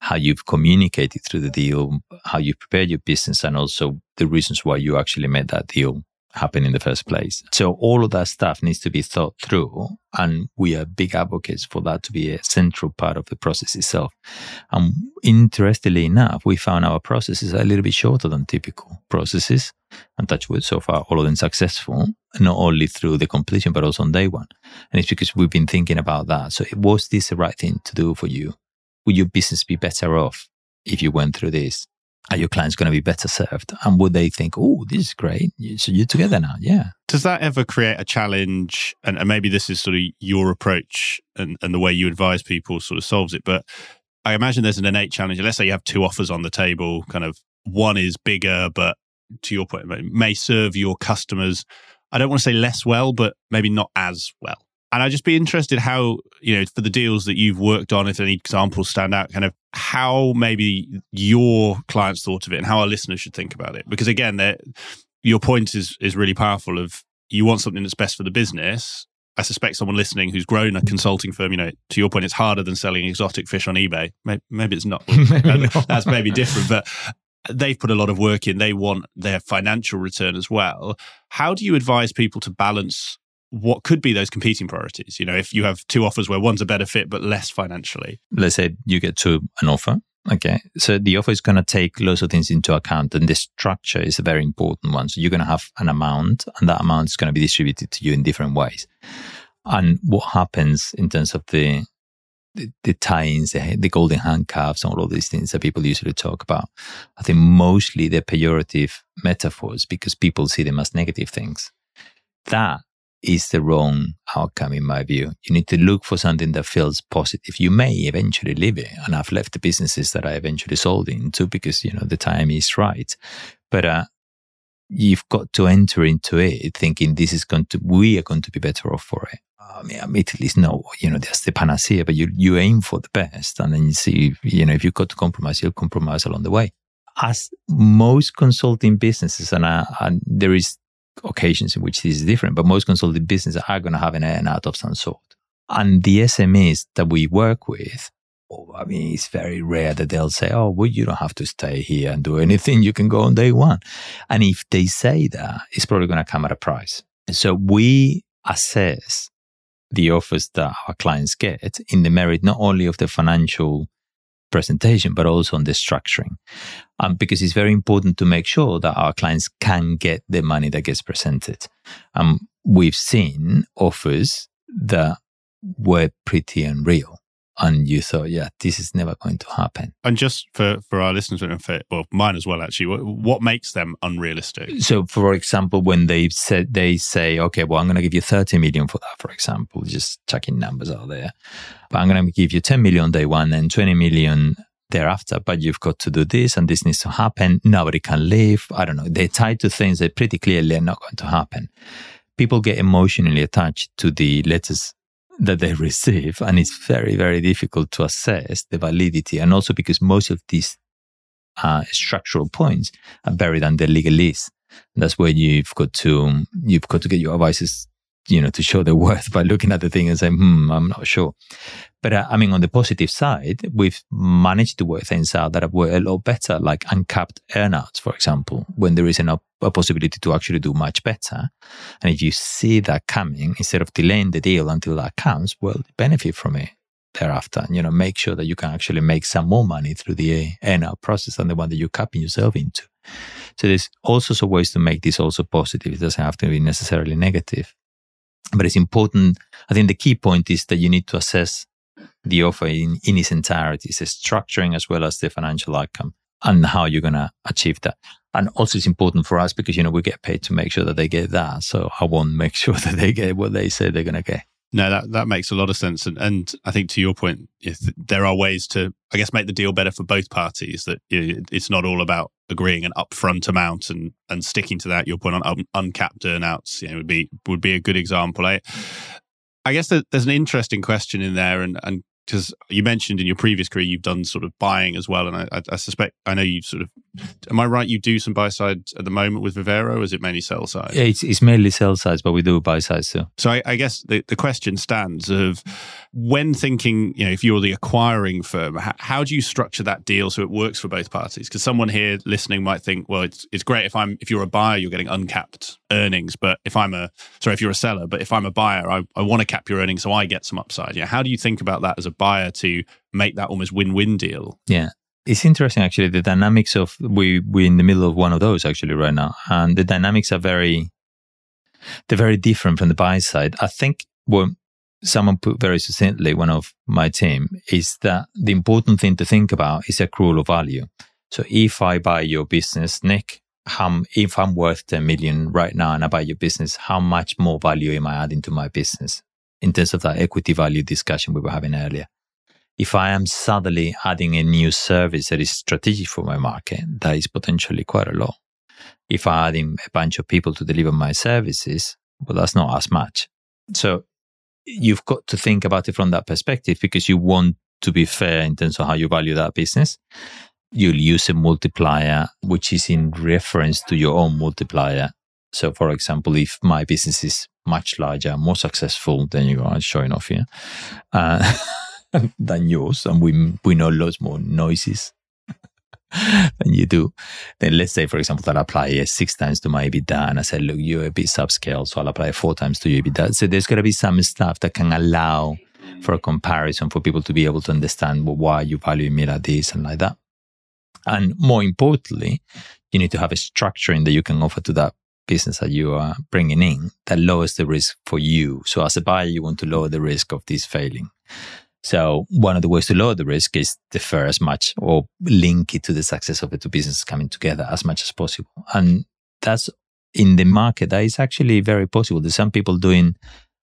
how you've communicated through the deal, how you prepare your business, and also the reasons why you actually made that deal happen in the first place. So all of that stuff needs to be thought through. And we are big advocates for that to be a central part of the process itself. And interestingly enough, we found our processes a little bit shorter than typical processes. And touch wood, so far, all of them successful, not only through the completion, but also on day one. And it's because we've been thinking about that. So was this the right thing to do for you? Would your business be better off if you went through this? Are your clients going to be better served? And would they think, oh, this is great. So you're together now. Yeah. Does that ever create a challenge? And, and maybe this is sort of your approach and, and the way you advise people sort of solves it. But I imagine there's an innate challenge. Let's say you have two offers on the table, kind of one is bigger, but to your point, may serve your customers. I don't want to say less well, but maybe not as well. And I'd just be interested how, you know, for the deals that you've worked on, if any examples stand out, kind of how maybe your clients thought of it and how our listeners should think about it. Because again, your point is is really powerful of you want something that's best for the business. I suspect someone listening who's grown a consulting firm, you know, to your point, it's harder than selling exotic fish on eBay. Maybe, maybe it's not. maybe that's maybe different, but they've put a lot of work in. They want their financial return as well. How do you advise people to balance what could be those competing priorities? You know, if you have two offers where one's a better fit but less financially. Let's say you get to an offer. Okay. So the offer is going to take lots of things into account and the structure is a very important one. So you're going to have an amount and that amount is going to be distributed to you in different ways. And what happens in terms of the the, the tie-ins, the, the golden handcuffs, and all of these things that people usually talk about. I think mostly they're pejorative metaphors because people see them as negative things. That is the wrong outcome in my view. You need to look for something that feels positive. You may eventually leave it. And I've left the businesses that I eventually sold into because, you know, the time is right. But, uh, you've got to enter into it thinking this is going to, we are going to be better off for it. I mean, admittedly, it's no, you know, that's the panacea, but you, you aim for the best. And then you see, you know, if you've got to compromise, you'll compromise along the way. As most consulting businesses, and, uh, and there is occasions in which this is different, but most consulting businesses are going to have an earnout of some sort. And the SMEs that we work with, oh, I mean, it's very rare that they'll say, Oh, well, you don't have to stay here and do anything. You can go on day one. And if they say that, it's probably going to come at a price. So we assess the offers that our clients get in the merit not only of the financial presentation, but also on the structuring. Um, because it's very important to make sure that our clients can get the money that gets presented. Um, we've seen offers that were pretty unreal and you thought, yeah, this is never going to happen. And just for, for our listeners, and for, well, mine as well, actually, what, what makes them unrealistic? So, for example, when they said they say, okay, well, I'm going to give you 30 million for that, for example, just chucking numbers out there, but I'm going to give you 10 million day one and 20 million thereafter, but you've got to do this and this needs to happen. Nobody can leave. I don't know. They're tied to things that pretty clearly are not going to happen. People get emotionally attached to the letters that they receive, and it's very, very difficult to assess the validity. And also because most of these uh, structural points are buried under legalese. That's where you've got to you've got to get your advisors you know, to show their worth by looking at the thing and saying, hmm, I'm not sure. But uh, I mean, on the positive side, we've managed to work things out that were a lot better, like uncapped earnouts, for example, when there is an, a possibility to actually do much better. And if you see that coming, instead of delaying the deal until that comes, well, benefit from it thereafter. You know, make sure that you can actually make some more money through the earnout process than the one that you're capping yourself into. So there's all sorts of ways to make this also positive. It doesn't have to be necessarily negative. But it's important. I think the key point is that you need to assess the offer in, in its entirety, the structuring as well as the financial outcome and how you're going to achieve that. And also it's important for us because, you know, we get paid to make sure that they get that. So I want to make sure that they get what they say they're going to get. No, that, that makes a lot of sense. And, and I think to your point, there are ways to, I guess, make the deal better for both parties that it's not all about agreeing an upfront amount and and sticking to that. Your point on un, uncapped earnouts, you know, would be would be a good example. I I guess there's an interesting question in there, and and because you mentioned in your previous career you've done sort of buying as well, and I, I, suspect I know you've sort of. Am I right? You do some buy side at the moment with Vivero, or is it mainly sell side? Yeah, it's, it's mainly sell side, but we do buy side too. So I, I, guess the, the question stands of when thinking, you know, if you're the acquiring firm, how, how do you structure that deal so it works for both parties? Because someone here listening might think, well, it's it's great if I'm if you're a buyer, you're getting uncapped earnings, but if I'm a sorry, if you're a seller, but if I'm a buyer, I, I want to cap your earnings so I get some upside. Yeah, how do you think about that as a buyer to make that almost win-win deal? Yeah. It's interesting actually the dynamics of we we're in the middle of one of those actually right now. And the dynamics are very they're very different from the buy side. I think what someone put very succinctly, one of my team, is that the important thing to think about is accrual of value. So if I buy your business, Nick, how, if I'm worth 10 million right now and I buy your business, how much more value am I adding to my business in terms of that equity value discussion we were having earlier? If I am suddenly adding a new service that is strategic for my market, that is potentially quite a lot. If I'm adding a bunch of people to deliver my services, well, that's not as much. So you've got to think about it from that perspective because you want to be fair in terms of how you value that business you'll use a multiplier which is in reference to your own multiplier. So, for example, if my business is much larger, more successful, than you are showing off here, uh, than yours, and we we know lots more noises than you do, then let's say, for example, that I apply six times to my EBITDA, and I said, look, you're a bit subscale, so I'll apply four times to your EBITDA. So there's got to be some stuff that can allow for a comparison for people to be able to understand well, why you value me like this and like that. And more importantly, you need to have a structuring that you can offer to that business that you are bringing in that lowers the risk for you. So as a buyer, you want to lower the risk of this failing. So one of the ways to lower the risk is defer as much or link it to the success of the two businesses coming together as much as possible. And that's in the market. That is actually very possible. There's some people doing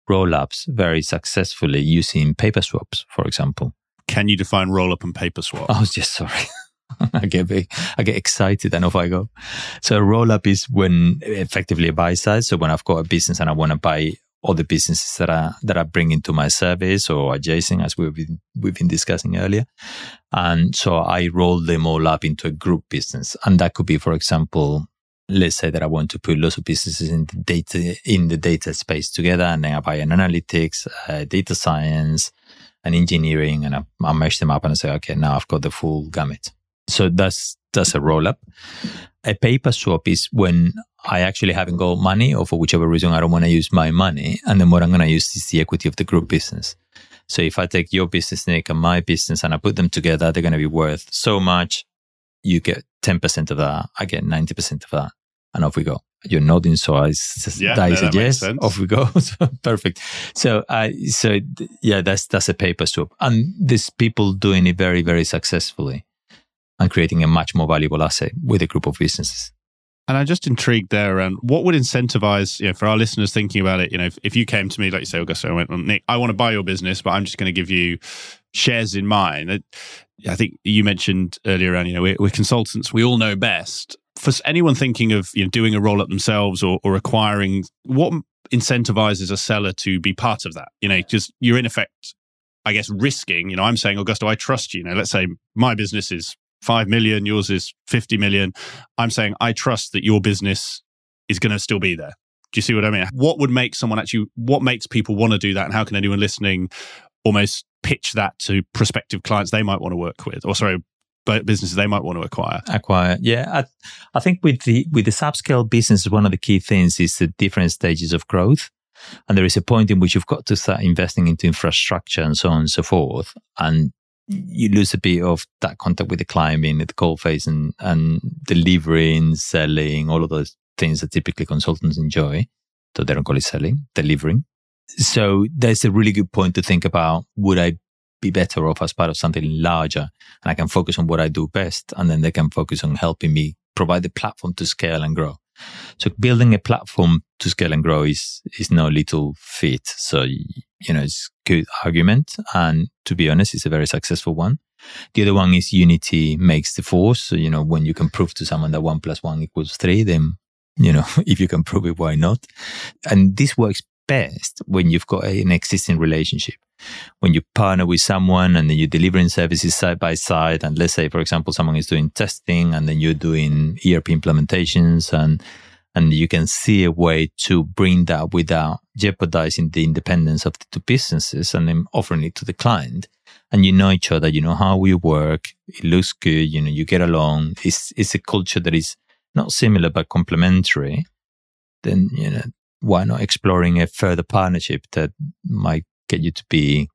roll ups very successfully using paper swaps, for example. Can you define roll up and paper swap? I was just sorry. I get big, I get excited and off I go. So roll up is when effectively a buy side. So when I've got a business and I want to buy other businesses that are that are bringing to my service or adjacent, as we've been, we've been discussing earlier. And so I roll them all up into a group business, and that could be, for example, let's say that I want to put lots of businesses in the data in the data space together, and then I buy an analytics, uh, data science, and engineering, and I, I mesh them up and I say, okay, now I've got the full gamut. So that's that's a roll up. A paper swap is when I actually haven't got money, or for whichever reason I don't want to use my money, and then what I'm going to use is the equity of the group business. So if I take your business, Nick, and my business, and I put them together, they're going to be worth so much. You get 10% of that. I get 90% of that. And off we go. You're nodding, so I, yeah, I no, said yes. Off we go. Perfect. So, uh, so yeah, that's that's a paper swap, and there's people doing it very, very successfully and creating a much more valuable asset with a group of businesses. And I'm just intrigued there around what would incentivize, you know, for our listeners thinking about it, you know, if, if you came to me, like you say, Augusto, I went, well, Nick, I want to buy your business, but I'm just going to give you shares in mine. I think you mentioned earlier on, you know, we're, we're consultants, we all know best. For anyone thinking of you know doing a roll up themselves or, or acquiring, what incentivizes a seller to be part of that? You know, because you're in effect, I guess, risking. You know, I'm saying, Augusto, I trust you. You know, let's say my business is five million, yours is fifty million. I'm saying I trust that your business is going to still be there. Do you see what I mean? What would make someone actually? What makes people want to do that, and how can anyone listening almost pitch that to prospective clients they might want to work with, or sorry, businesses they might want to acquire? Acquire, yeah. I, I think with the with the subscale business, one of the key things is the different stages of growth. And there is a point in which you've got to start investing into infrastructure and so on and so forth. And you lose a bit of that contact with the at the cold face and, and delivering, selling, all of those things that typically consultants enjoy. So they don't call it selling, delivering. So there's a really good point to think about. Would I be better off as part of something larger and I can focus on what I do best and then they can focus on helping me provide the platform to scale and grow. So building a platform to scale and grow is, is no little feat. So, you know, it's good argument. And to be honest, it's a very successful one. The other one is unity makes the force. So, you know, when you can prove to someone that one plus one equals three, then, you know, if you can prove it, why not? And this works best when you've got an existing relationship. When you partner with someone and then you're delivering services side by side. And let's say, for example, someone is doing testing and then you're doing ERP implementations and, and you can see a way to bring that without jeopardizing the independence of the two businesses and then offering it to the client. And you know each other, you know how we work. It looks good. You know, you get along. It's, it's a culture that is not similar, but complementary. Then, you know, why not exploring a further partnership that might get you to be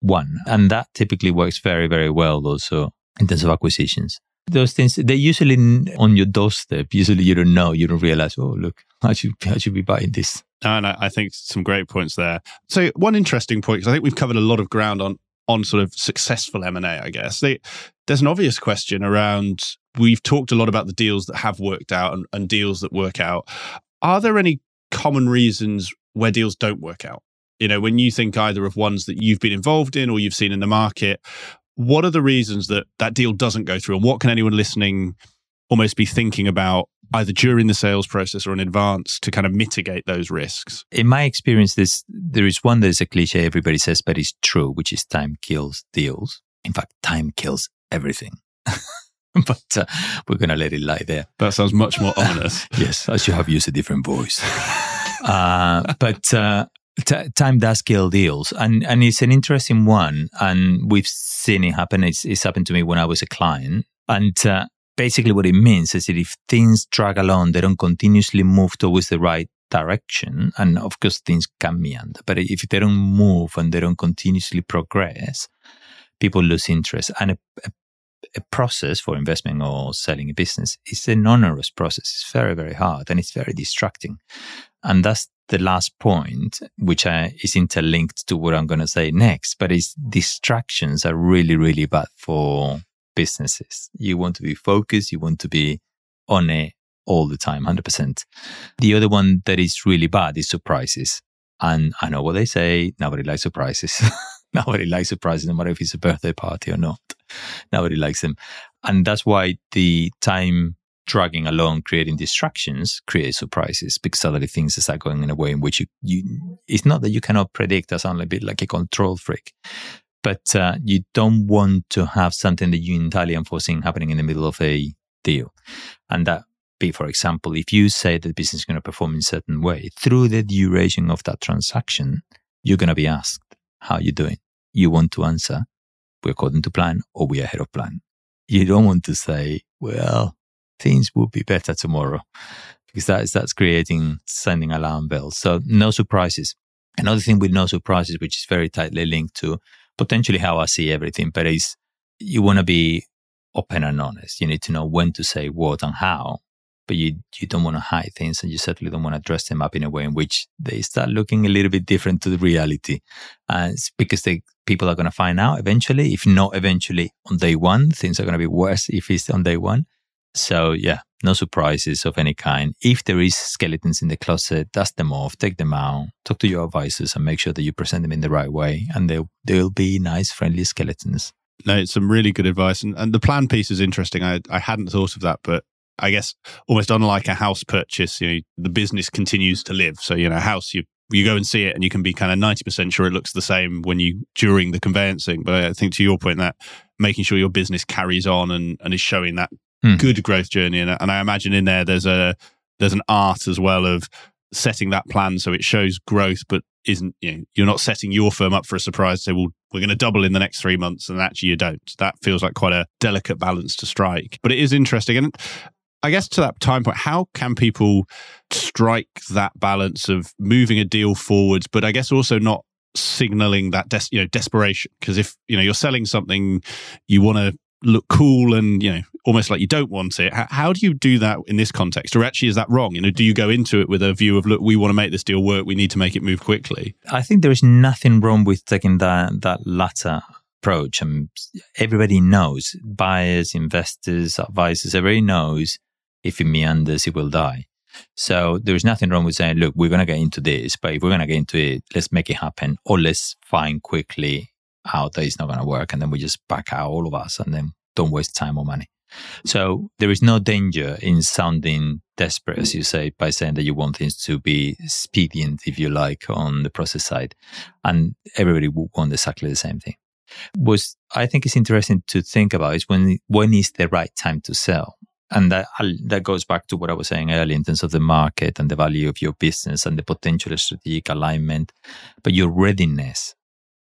one? And that typically works very, very well also in terms of acquisitions. Those things, they're usually on your doorstep. Usually you don't know, you don't realize, oh, look, I should, I should be buying this. And I think some great points there. So one interesting point, because I think we've covered a lot of ground on, on sort of successful M&A, I guess. They, there's an obvious question around, we've talked a lot about the deals that have worked out and, and deals that work out. Are there any common reasons where deals don't work out? You know, when you think either of ones that you've been involved in or you've seen in the market, what are the reasons that that deal doesn't go through? And what can anyone listening almost be thinking about either during the sales process or in advance to kind of mitigate those risks? In my experience, this, there is one that is a cliche everybody says, but it's true, which is time kills deals. In fact, time kills everything. but uh, we're going to let it lie there. That sounds much more ominous. yes, I should have used a different voice. uh, but uh, t- time does kill deals, and and it's an interesting one, and we've seen it happen. It's, it's happened to me when I was a client, and uh, basically what it means is that if things drag along, they don't continuously move towards the right direction, and of course things can meander. But if they don't move and they don't continuously progress, people lose interest, and a, a a process for investment or selling a business is an onerous process. It's very, very hard and it's very distracting. And that's the last point, which uh, is interlinked to what I'm going to say next, but is distractions are really, really bad for businesses. You want to be focused. You want to be on it all the time, 100%. The other one that is really bad is surprises. And I know what they say. Nobody likes surprises. Nobody likes surprises, no matter if it's a birthday party or not. Nobody likes them. And that's why the time dragging along, creating distractions, creates surprises because suddenly things start going in a way in which you, you it's not that you cannot predict, I sound a bit like a control freak, but uh, you don't want to have something that you entirely unforeseen happening in the middle of a deal. And that be, for example, if you say that the business is going to perform in a certain way through the duration of that transaction, you're going to be asked, how are you doing? You want to answer, we're according to plan or we're ahead of plan. You don't want to say, well, things will be better tomorrow because that is, that's creating sending alarm bells. So no surprises. Another thing with no surprises, which is very tightly linked to potentially how I see everything, but is you want to be open and honest. You need to know when to say what and how but you, you don't want to hide things and you certainly don't want to dress them up in a way in which they start looking a little bit different to the reality. Uh, because they, people are going to find out eventually. If not eventually on day one, things are going to be worse if it's on day one. So yeah, no surprises of any kind. If there is skeletons in the closet, dust them off, take them out, talk to your advisors and make sure that you present them in the right way. And they'll, they'll be nice, friendly skeletons. No, it's some really good advice. And, and the plan piece is interesting. I, I hadn't thought of that, but I guess almost unlike a house purchase, you know, the business continues to live. So, you know, a house, you you go and see it and you can be kind of 90% sure it looks the same when you during the conveyancing. But I think to your point that making sure your business carries on and, and is showing that hmm. good growth journey. And, and I imagine in there there's a there's an art as well of setting that plan so it shows growth, but isn't you know you're not setting your firm up for a surprise. Say, well, we're going to double in the next three months, and actually you don't. That feels like quite a delicate balance to strike. But it is interesting, and I guess to that time point, how can people strike that balance of moving a deal forwards, but I guess also not signaling that des- you know desperation? Because if you know you're selling something, you want to look cool and you know almost like you don't want it. How, how, do you do that in this context? Or actually is that wrong? You know do you go into it with a view of look we want to make this deal work. We need to make it move quickly i think there is nothing wrong with taking that that latter approach. And everybody knows buyers investors advisors everybody knows if it meanders, it will die. So there's nothing wrong with saying, look, we're going to get into this, but if we're going to get into it, let's make it happen or let's find quickly out that it's not going to work. And then we just back out all of us and then don't waste time or money. So there is no danger in sounding desperate, as you say, by saying that you want things to be expedient, if you like, on the process side. And everybody will want exactly the same thing. Was I think it's interesting to think about is when when is the right time to sell? and that that goes back to what I was saying earlier in terms of the market and the value of your business and the potential strategic alignment. But your readiness,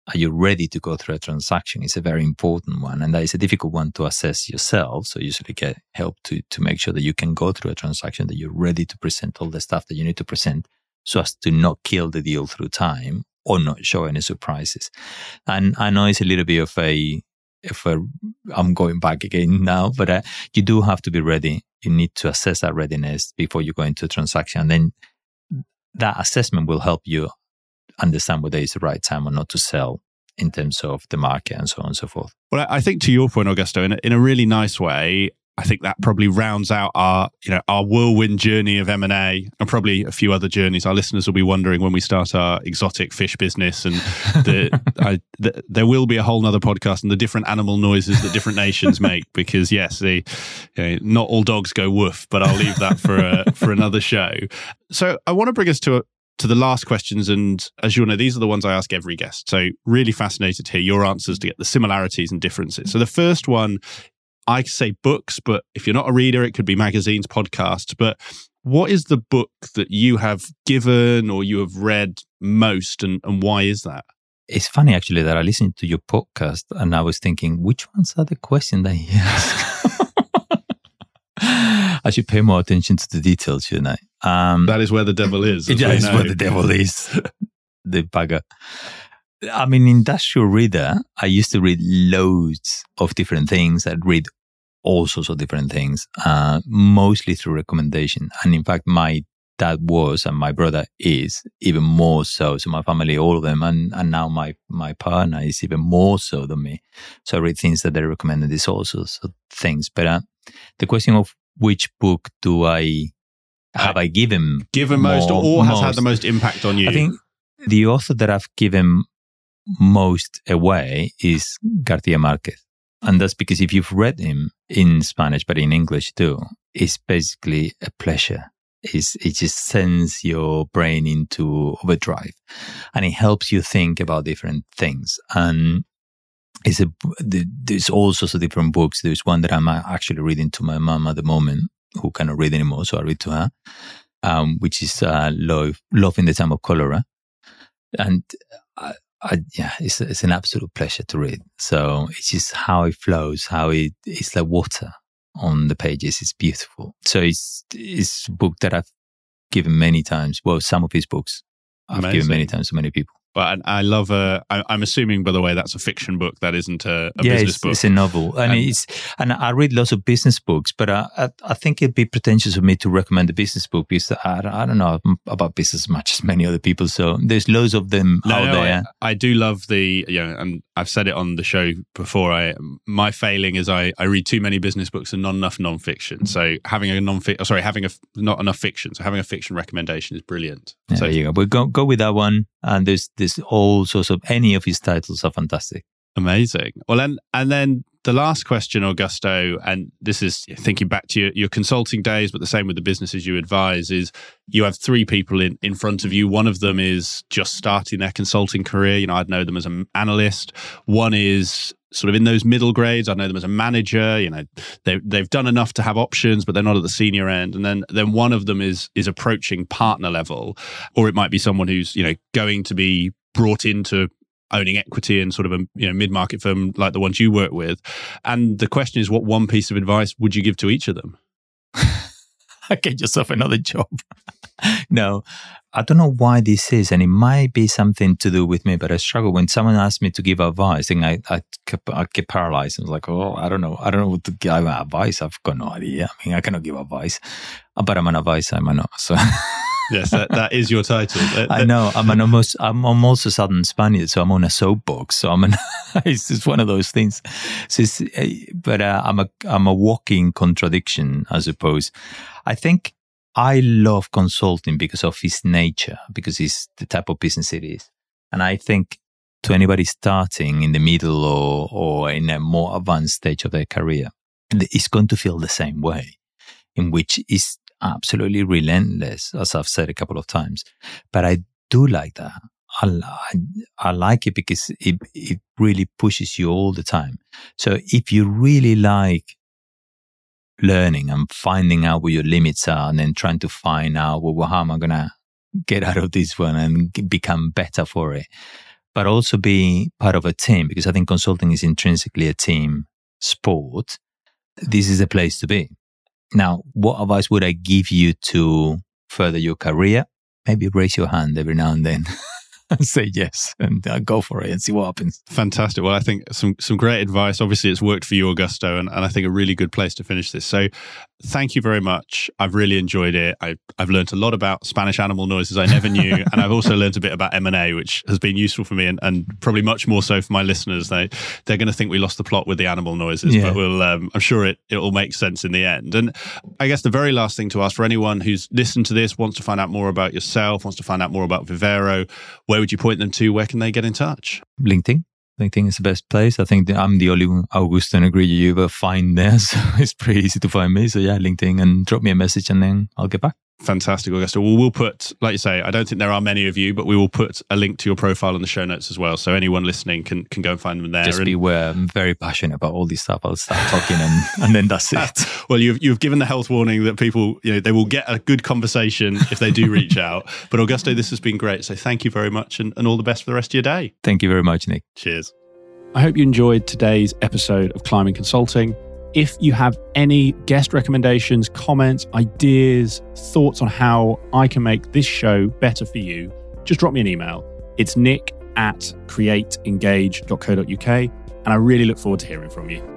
are you ready to go through a transaction? Is a very important one, and that is a difficult one to assess yourself. So you usually get help to to make sure that you can go through a transaction, that you're ready to present all the stuff that you need to present, so as to not kill the deal through time or not show any surprises. And I know it's a little bit of a if I'm going back again now, but uh, you do have to be ready. You need to assess that readiness before you go into a transaction. And then that assessment will help you understand whether it's the right time or not to sell in terms of the market and so on and so forth. Well, I think to your point, Augusto, in a, in a really nice way, I think that probably rounds out our, you know, our whirlwind journey of M and A, and probably a few other journeys. Our listeners will be wondering when we start our exotic fish business, and the, I, the, there will be a whole nother podcast and the different animal noises that different nations make. Because yes, the, you know, not all dogs go woof, but I'll leave that for a, for another show. So I want to bring us to a, to the last questions. And as you know, these are the ones I ask every guest. So really fascinated to hear your answers to get the similarities and differences. So the first one I say books, but if you're not a reader, it could be magazines, podcasts. But what is the book that you have given or you have read most, and, and why is that? It's funny actually that I listened to your podcast and I was thinking, which ones are the questions that he asked? I should pay more attention to the details, shouldn't I? Um, that is where the devil is. That is where the devil is. the bugger. I'm an industrial reader. I used to read loads of different things. I'd read all sorts of different things, uh, mostly through recommendation. And in fact, my dad was and my brother is even more so. So my family, all of them, and, and now my, my partner is even more so than me. So I read things that they recommended, these also sorts of things. But uh, the question of which book do I have I given given most or has most, had the most impact on you? I think the author that I've given most away is Garcia Marquez. And that's because if you've read him in Spanish, but in English too, it's basically a pleasure. It's, it just sends your brain into overdrive and it helps you think about different things. And it's a, there's all sorts of different books. There's one that I'm actually reading to my mom at the moment who cannot read anymore. So I read to her, um, which is, uh, Love, Love in the Time of Cholera. And I, I, yeah, it's, it's an absolute pleasure to read. So it's just how it flows, how it, it's like water on the pages. It's beautiful. So it's, it's a book that I've given many times. Well, some of his books I've Amazing. given many times to many people. But I love a. I'm assuming, by the way, that's a fiction book. That isn't a, a yeah, business it's, book. it's a novel, and, and, it's and I read lots of business books, but I, I, I think it'd be pretentious of me to recommend a business book because I, I don't know about business as much as many other people. So there's loads of them no, out no, there. I, I, do love the you know, and I've said it on the show before. I my failing is I I read too many business books and not enough non-fiction. So having a non oh, sorry, having a not enough fiction. So having a fiction recommendation is brilliant. Yeah, so there you go. But go go with that one. And there's there's all sorts of any of his titles are fantastic. Amazing. Well, and and then the last question, Augusto, and this is thinking back to your, your consulting days, but the same with the businesses you advise, is you have three people in, in front of you. One of them is just starting their consulting career. You know, I'd know them as an analyst. One is sort of in those middle grades. I know them as a manager. You know, they they've done enough to have options, but they're not at the senior end. And then then one of them is is approaching partner level, or it might be someone who's you know going to be brought into owning equity in sort of a you know mid-market firm like the ones you work with and the question is what one piece of advice would you give to each of them get yourself another job no i don't know why this is and it might be something to do with me but i struggle when someone asks me to give advice and i i, I get paralyzed and was like oh i don't know i don't know what to give advice i've got no idea i mean i cannot give advice but i'm an advisor i'm not so yes, that, that is your title. I know. I'm an almost. I'm, I'm also Southern Spaniard, so I'm on a soapbox. So I'm an. it's just one of those things. So eh, but uh, I'm a I'm a walking contradiction, I suppose. I think I love consulting because of its nature, because it's the type of business it is, and I think to anybody starting in the middle or or in a more advanced stage of their career, it's going to feel the same way, in which is absolutely relentless, as I've said a couple of times. But I do like that. I, I, I, like it because it, it really pushes you all the time. So if you really like learning and finding out where your limits are and then trying to find out, well, how am I going to get out of this one and become better for it? But also be part of a team because I think consulting is intrinsically a team sport. This is a place to be. Now, what advice would I give you to further your career? Maybe raise your hand every now and then. and say yes and uh, go for it and see what happens. Fantastic. Well, I think some some great advice. Obviously, it's worked for you, Augusto, and, and I think a really good place to finish this. So, thank you very much. I've really enjoyed it. I, I've learned a lot about Spanish animal noises I never knew, and I've also learned a bit about M and A, which has been useful for me, and, and probably much more so for my listeners. They they're going to think we lost the plot with the animal noises, yeah. but we'll um, I'm sure it it will make sense in the end. And I guess the very last thing to ask for anyone who's listened to this wants to find out more about yourself, wants to find out more about Vivero, where would you point them to? Where can they get in touch? LinkedIn. LinkedIn is the best place. I think I'm the only Augusto Negrillo you ever find there. So it's pretty easy to find me. So yeah, LinkedIn and drop me a message and then I'll get back. Fantastic, Augusto. Well, we'll put, like you say, I don't think there are many of you, but we will put a link to your profile in the show notes as well. So anyone listening can, can go and find them there. Just and, beware. I'm very passionate about all this stuff. I'll start talking and, and then that's it. well, you've, you've given the health warning that people, you know, they will get a good conversation if they do reach out. But Augusto, this has been great. So thank you very much and, and all the best for the rest of your day. Thank you very much, Nick. Cheers. I hope you enjoyed today's episode of Climbing Consulting. If you have any guest recommendations, comments, ideas, thoughts on how I can make this show better for you, just drop me an email. It's nick at createengage.co.uk, and I really look forward to hearing from you.